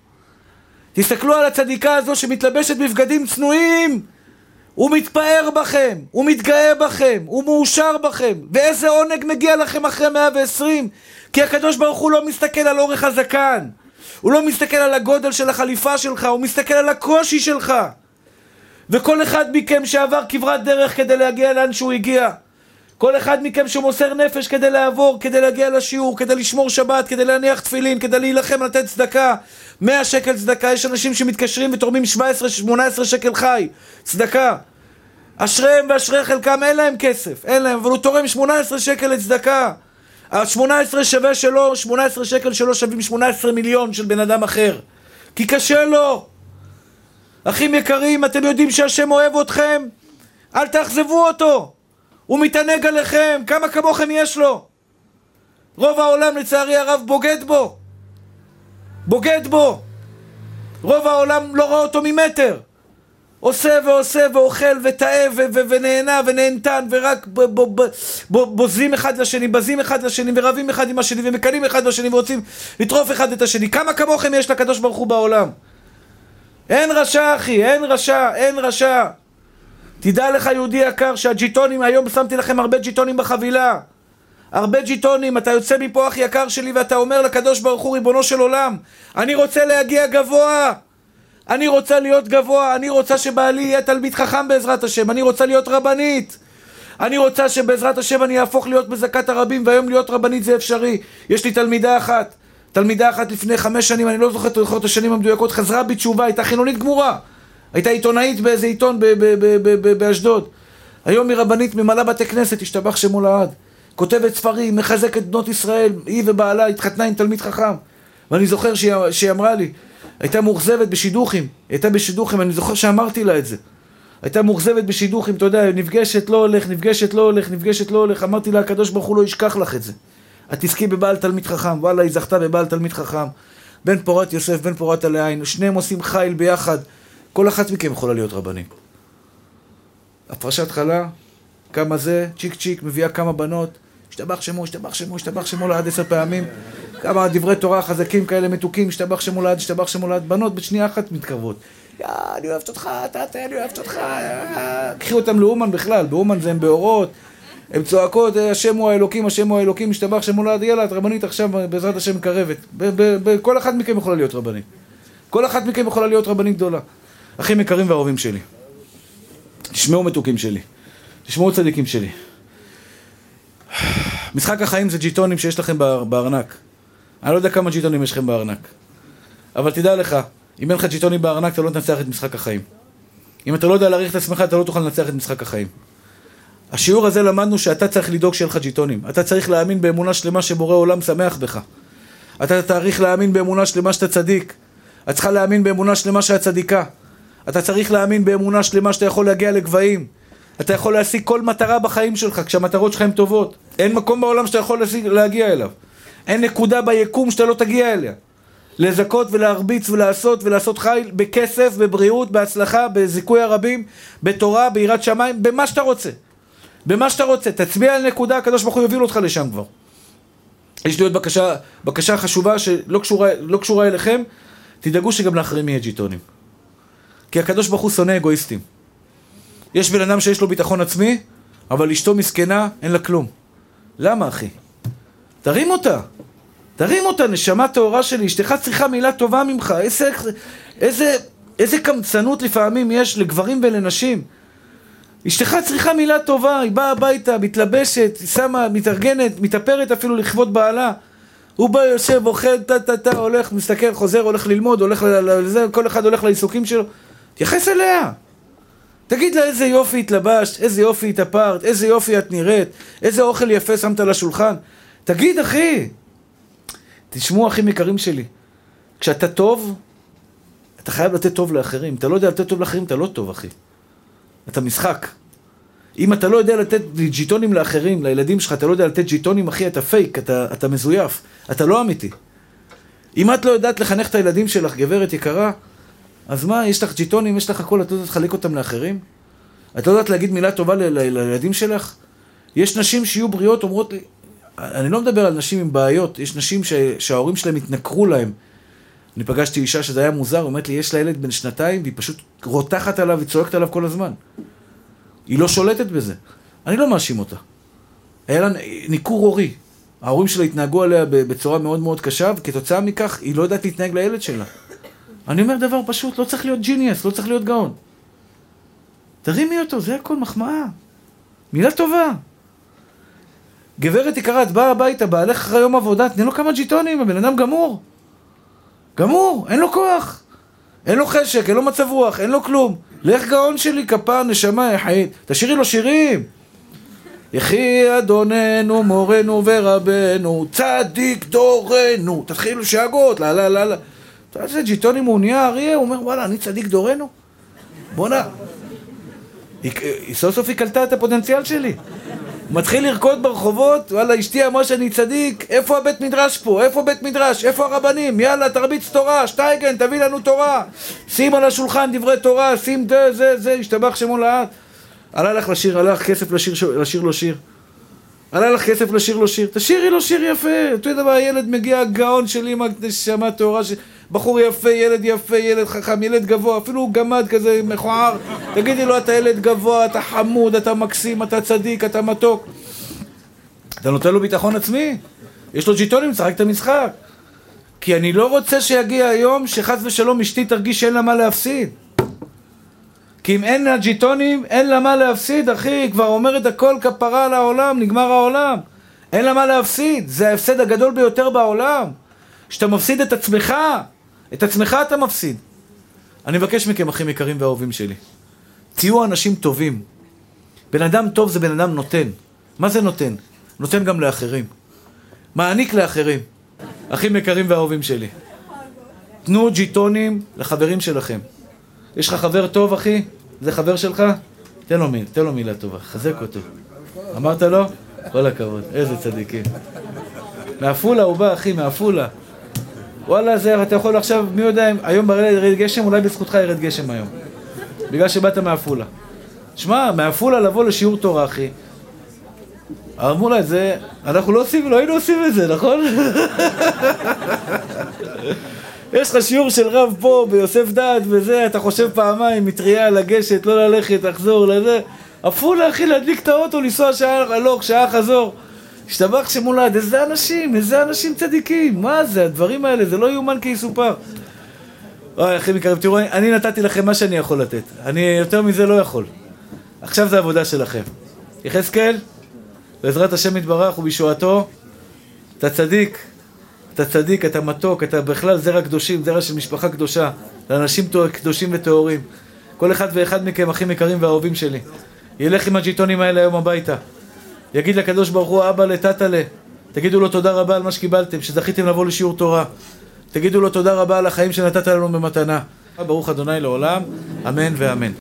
תסתכלו על הצדיקה הזו שמתלבשת בבגדים צנועים. הוא מתפאר בכם, הוא מתגאה בכם, הוא מאושר בכם. ואיזה עונג מגיע לכם אחרי 120? כי הקדוש ברוך הוא לא מסתכל על אורך הזקן. הוא לא מסתכל על הגודל של החליפה שלך, הוא מסתכל על הקושי שלך. וכל אחד מכם שעבר כברת דרך כדי להגיע לאן שהוא הגיע. כל אחד מכם שמוסר נפש כדי לעבור, כדי להגיע לשיעור, כדי לשמור שבת, כדי להניח תפילין, כדי להילחם, לתת צדקה. 100 שקל צדקה, יש אנשים שמתקשרים ותורמים 17-18 שקל חי. צדקה. אשריהם ואשרי חלקם, אין להם כסף, אין להם, אבל הוא תורם 18 שקל לצדקה. ה-18 שווה שלו, 18 שקל שלו שווים 18 מיליון של בן אדם אחר. כי קשה לו. אחים יקרים, אתם יודעים שהשם אוהב אתכם? אל תאכזבו אותו. הוא מתענג עליכם, כמה כמוכם יש לו? רוב העולם לצערי הרב בוגד בו. בוגד בו. רוב העולם לא רואה אותו ממטר. עושה ועושה ואוכל ותאב ונהנה ונהנתן ורק בוזים אחד לשני, בזים אחד לשני ורבים אחד עם השני ומקנאים אחד לשני ורוצים לטרוף אחד את השני. כמה כמוכם יש לקדוש ברוך הוא בעולם? אין רשע אחי, אין רשע, אין רשע. תדע לך יהודי יקר שהג'יטונים, היום שמתי לכם הרבה ג'יטונים בחבילה. הרבה ג'יטונים, אתה יוצא מפה אח יקר שלי ואתה אומר לקדוש ברוך הוא ריבונו של עולם אני רוצה להגיע גבוה. אני רוצה להיות גבוה, אני רוצה שבעלי יהיה תלמיד חכם בעזרת השם, אני רוצה להיות רבנית. אני רוצה שבעזרת השם אני אהפוך להיות בזכת הרבים והיום להיות רבנית זה אפשרי. יש לי תלמידה אחת תלמידה אחת לפני חמש שנים, אני לא זוכר את השנים המדויקות, חזרה בתשובה, הייתה חילונית גמורה. הייתה עיתונאית באיזה עיתון באשדוד. היום היא רבנית, ממלאה בתי כנסת, השתבח שמו לעד. כותבת ספרים, מחזקת בנות ישראל, היא ובעלה התחתנה עם תלמיד חכם. ואני זוכר שהיא, שהיא אמרה לי, הייתה מאוכזבת בשידוכים, הייתה בשידוכים, אני זוכר שאמרתי לה את זה. הייתה מאוכזבת בשידוכים, אתה יודע, נפגשת, לא הולך, נפגשת, לא הולך, נפגשת, לא הולך. אמרתי לה, הקדוש ברוך הוא לא ישכח לך את זה. את תזכי בבעל תלמיד חכם. וואלה, היא זכתה בבעל תלמיד חכם. בן פורת יוסף, בן פורת עלי עין, שניהם עושים חיל ביחד. כל אחת מכם יכולה להיות רבנית. הפרשת חלה, כמה זה, צ'יק צ'יק, מביאה כמה בנות, השתבח שמו, השתבח שמו, השתבח שמו לעד עשר פעמים, כמה דברי תורה חזקים כאלה מתוקים, השתבח שמו לעד, השתבח שמו לעד, בנות בשנייה אחת מתקרבות. יא, אני אוהבת אותך, אתה, אתה, אני אוהבת אותך, קחי אותם לאומן בכלל, באומן זה הם באורות, הן צועקות, השם הוא האלוקים, השם הוא האלוקים, השתבח שמו לעד, יאללה, את רבנית עכשיו בעזרת השם מקרבת. כל אחת מכם יכולה להיות רבנית. כל אחת מכם יכולה להיות רבנית גדולה. אחים יקרים ואהובים שלי, תשמעו מתוקים שלי, תשמעו צדיקים שלי. משחק החיים זה ג'יטונים שיש לכם בארנק. אני לא יודע כמה ג'יטונים יש לכם בארנק. אבל תדע לך, אם אין לך ג'יטונים בארנק אתה לא תנצח את משחק החיים. אם אתה לא יודע להעריך את עצמך אתה לא תוכל לנצח את משחק החיים. השיעור הזה למדנו שאתה צריך לדאוג שיהיה לך ג'יטונים. אתה צריך להאמין באמונה שלמה שבורא עולם שמח בך. אתה צריך להאמין באמונה שלמה שאתה צדיק. את צריכה להאמין באמונה שלמה שאת צדיקה. אתה צריך להאמין באמונה שלמה שאתה יכול להגיע לגבהים. אתה יכול להשיג כל מטרה בחיים שלך כשהמטרות שלך הן טובות. אין מקום בעולם שאתה יכול להגיע אליו. אין נקודה ביקום שאתה לא תגיע אליה. לזכות ולהרביץ ולעשות ולעשות חיל בכסף, בבריאות, בהצלחה, בזיכוי הרבים, בתורה, ביראת שמיים, במה שאתה רוצה. במה שאתה רוצה. תצביע על נקודה, הקדוש ברוך הוא יוביל אותך לשם כבר. יש לי עוד בקשה, בקשה חשובה שלא קשורה, לא קשורה אליכם, תדאגו שגם לאחרים יהיה ג'יטונים. כי הקדוש ברוך הוא שונא אגואיסטים. יש בן אדם שיש לו ביטחון עצמי, אבל אשתו מסכנה, אין לה כלום. למה, אחי? תרים אותה. תרים אותה, נשמה טהורה שלי. אשתך צריכה מילה טובה ממך. איזה, איזה, איזה קמצנות לפעמים יש לגברים ולנשים. אשתך צריכה מילה טובה, היא באה הביתה, מתלבשת, היא שמה, מתארגנת, מתאפרת אפילו לכבוד בעלה. הוא בא, יושב, אוכל, טה טה טה, הולך, מסתכל, חוזר, הולך ללמוד, הולך לזה, כל אחד הולך לעיסוקים שלו. תייחס אליה. תגיד לה איזה יופי התלבשת, איזה יופי התאפרת, איזה יופי את נראית, איזה אוכל יפה שמת על השולחן. תגיד, אחי. תשמעו, אחים יקרים שלי, כשאתה טוב, אתה חייב לתת טוב לאחרים. אתה לא יודע לתת טוב לאחרים, אתה לא טוב, אחי. אתה משחק. אם אתה לא יודע לתת ג'יטונים לאחרים, לילדים שלך, אתה לא יודע לתת ג'יטונים, אחי, אתה פייק, אתה, אתה מזויף, אתה לא אמיתי. אם את לא יודעת לחנך את הילדים שלך, גברת יקרה, אז מה, יש לך ג'יטונים, יש לך הכל, את לא יודעת לחלק אותם לאחרים? את לא יודעת להגיד מילה טובה לילדים שלך? יש נשים שיהיו בריאות, אומרות לי, אני לא מדבר על נשים עם בעיות, יש נשים ש, שההורים שלהם התנכרו להם. אני פגשתי אישה שזה היה מוזר, אומרת לי, יש לה ילד בן שנתיים, והיא פשוט רותחת עליו, היא צועקת עליו כל הזמן. היא לא שולטת בזה. אני לא מאשים אותה. היה לה ניכור הורי. ההורים שלה התנהגו עליה בצורה מאוד מאוד קשה, וכתוצאה מכך היא לא יודעת להתנהג לילד שלה. אני אומר דבר פשוט, לא צריך להיות ג'יניאס, לא צריך להיות גאון. תרימי אותו, זה הכל מחמאה. מילה טובה. גברת יקרה, את באה הביתה, בעלך אחרי יום עבודה, תני לו כמה ג'יטונים, הבן אדם גמור. גמור, אין לו כוח. אין לו חשק, אין לו מצב רוח, אין לו כלום. לך גאון שלי, כפה, נשמה, יחית. תשאירי לו שירים. יחי אדוננו, מורנו ורבנו, צדיק דורנו. תתחילו שאגות, לה לה לה לה. אתה יודע איזה ג'יטונים הוא נהיה אריה, הוא אומר וואלה, אני צדיק דורנו? בואנה. היא, סוף סוף היא קלטה את הפוטנציאל שלי. מתחיל לרקוד ברחובות, וואלה, אשתי אמרה שאני צדיק, איפה הבית מדרש פה? איפה בית מדרש? איפה הרבנים? יאללה, תרביץ תורה, שטייגן, תביא לנו תורה. שים על השולחן דברי תורה, שים זה, זה, זה, השתבח שמו לעד. עלה לך לשיר, עלה לך כסף לשיר, לשיר לו שיר. עלה לך כסף לשיר לו שיר, תשאירי לו שיר יפה. יודע מה, הילד מגיע, הגאון שלי עם הנשמה טהורה, ש... בחור יפה, ילד יפה, ילד חכם, ילד גבוה, אפילו גמד כזה מכוער. תגידי לו, אתה ילד גבוה, אתה חמוד, אתה מקסים, אתה צדיק, אתה מתוק. אתה נותן לו ביטחון עצמי? יש לו ג'יטונים, צחק את המשחק. כי אני לא רוצה שיגיע היום שחס ושלום אשתי תרגיש שאין לה מה להפסיד. כי אם אין לה ג'יטונים, אין לה מה להפסיד, אחי. היא כבר אומרת הכל כפרה על העולם, נגמר העולם. אין לה מה להפסיד. זה ההפסד הגדול ביותר בעולם. שאתה מפסיד את עצמך. את עצמך אתה מפסיד. אני מבקש מכם, אחים יקרים ואהובים שלי. תהיו אנשים טובים. בן אדם טוב זה בן אדם נותן. מה זה נותן? נותן גם לאחרים. מעניק לאחרים. אחים יקרים ואהובים שלי. תנו ג'יטונים לחברים שלכם. יש לך חבר טוב, אחי? זה חבר שלך? תן לו, מיל, תן לו מילה טובה, חזק אותו. אמרת לו? כל הכבוד, איזה צדיקים. מעפולה הוא בא, אחי, מעפולה. וואלה, זה, אתה יכול עכשיו, מי יודע, היום בלילה ירד גשם, אולי בזכותך ירד גשם היום. בגלל שבאת מעפולה. שמע, מעפולה לבוא לשיעור תורה, אחי. אמרו לה, זה, אנחנו לא עושים, לא היינו עושים את זה, נכון? יש לך שיעור של רב פה ביוסף דעת וזה, אתה חושב פעמיים, מטריה לגשת, לא ללכת, לחזור לזה. עפולה, אחי, להדליק את האוטו, לנסוע שעה הלוך, שעה חזור. השתבח שמולד, איזה אנשים, איזה אנשים צדיקים, מה זה, הדברים האלה, זה לא יאומן כי יסופר. אוי, אחים יקרים, תראו, אני נתתי לכם מה שאני יכול לתת. אני יותר מזה לא יכול. עכשיו זה עבודה שלכם. יחזקאל, בעזרת השם יתברך ובישועתו, אתה צדיק, אתה צדיק, אתה מתוק, אתה בכלל זרע קדושים, זרע של משפחה קדושה, לאנשים קדושים וטהורים. כל אחד ואחד מכם, אחים יקרים ואהובים שלי, ילך עם הג'יטונים האלה היום הביתה. יגיד לקדוש ברוך הוא, אבא לטאטאלה, תגידו לו תודה רבה על מה שקיבלתם, שזכיתם לבוא לשיעור תורה. תגידו לו תודה רבה על החיים שנתת לנו במתנה. ברוך אדוני לעולם, אמן ואמן.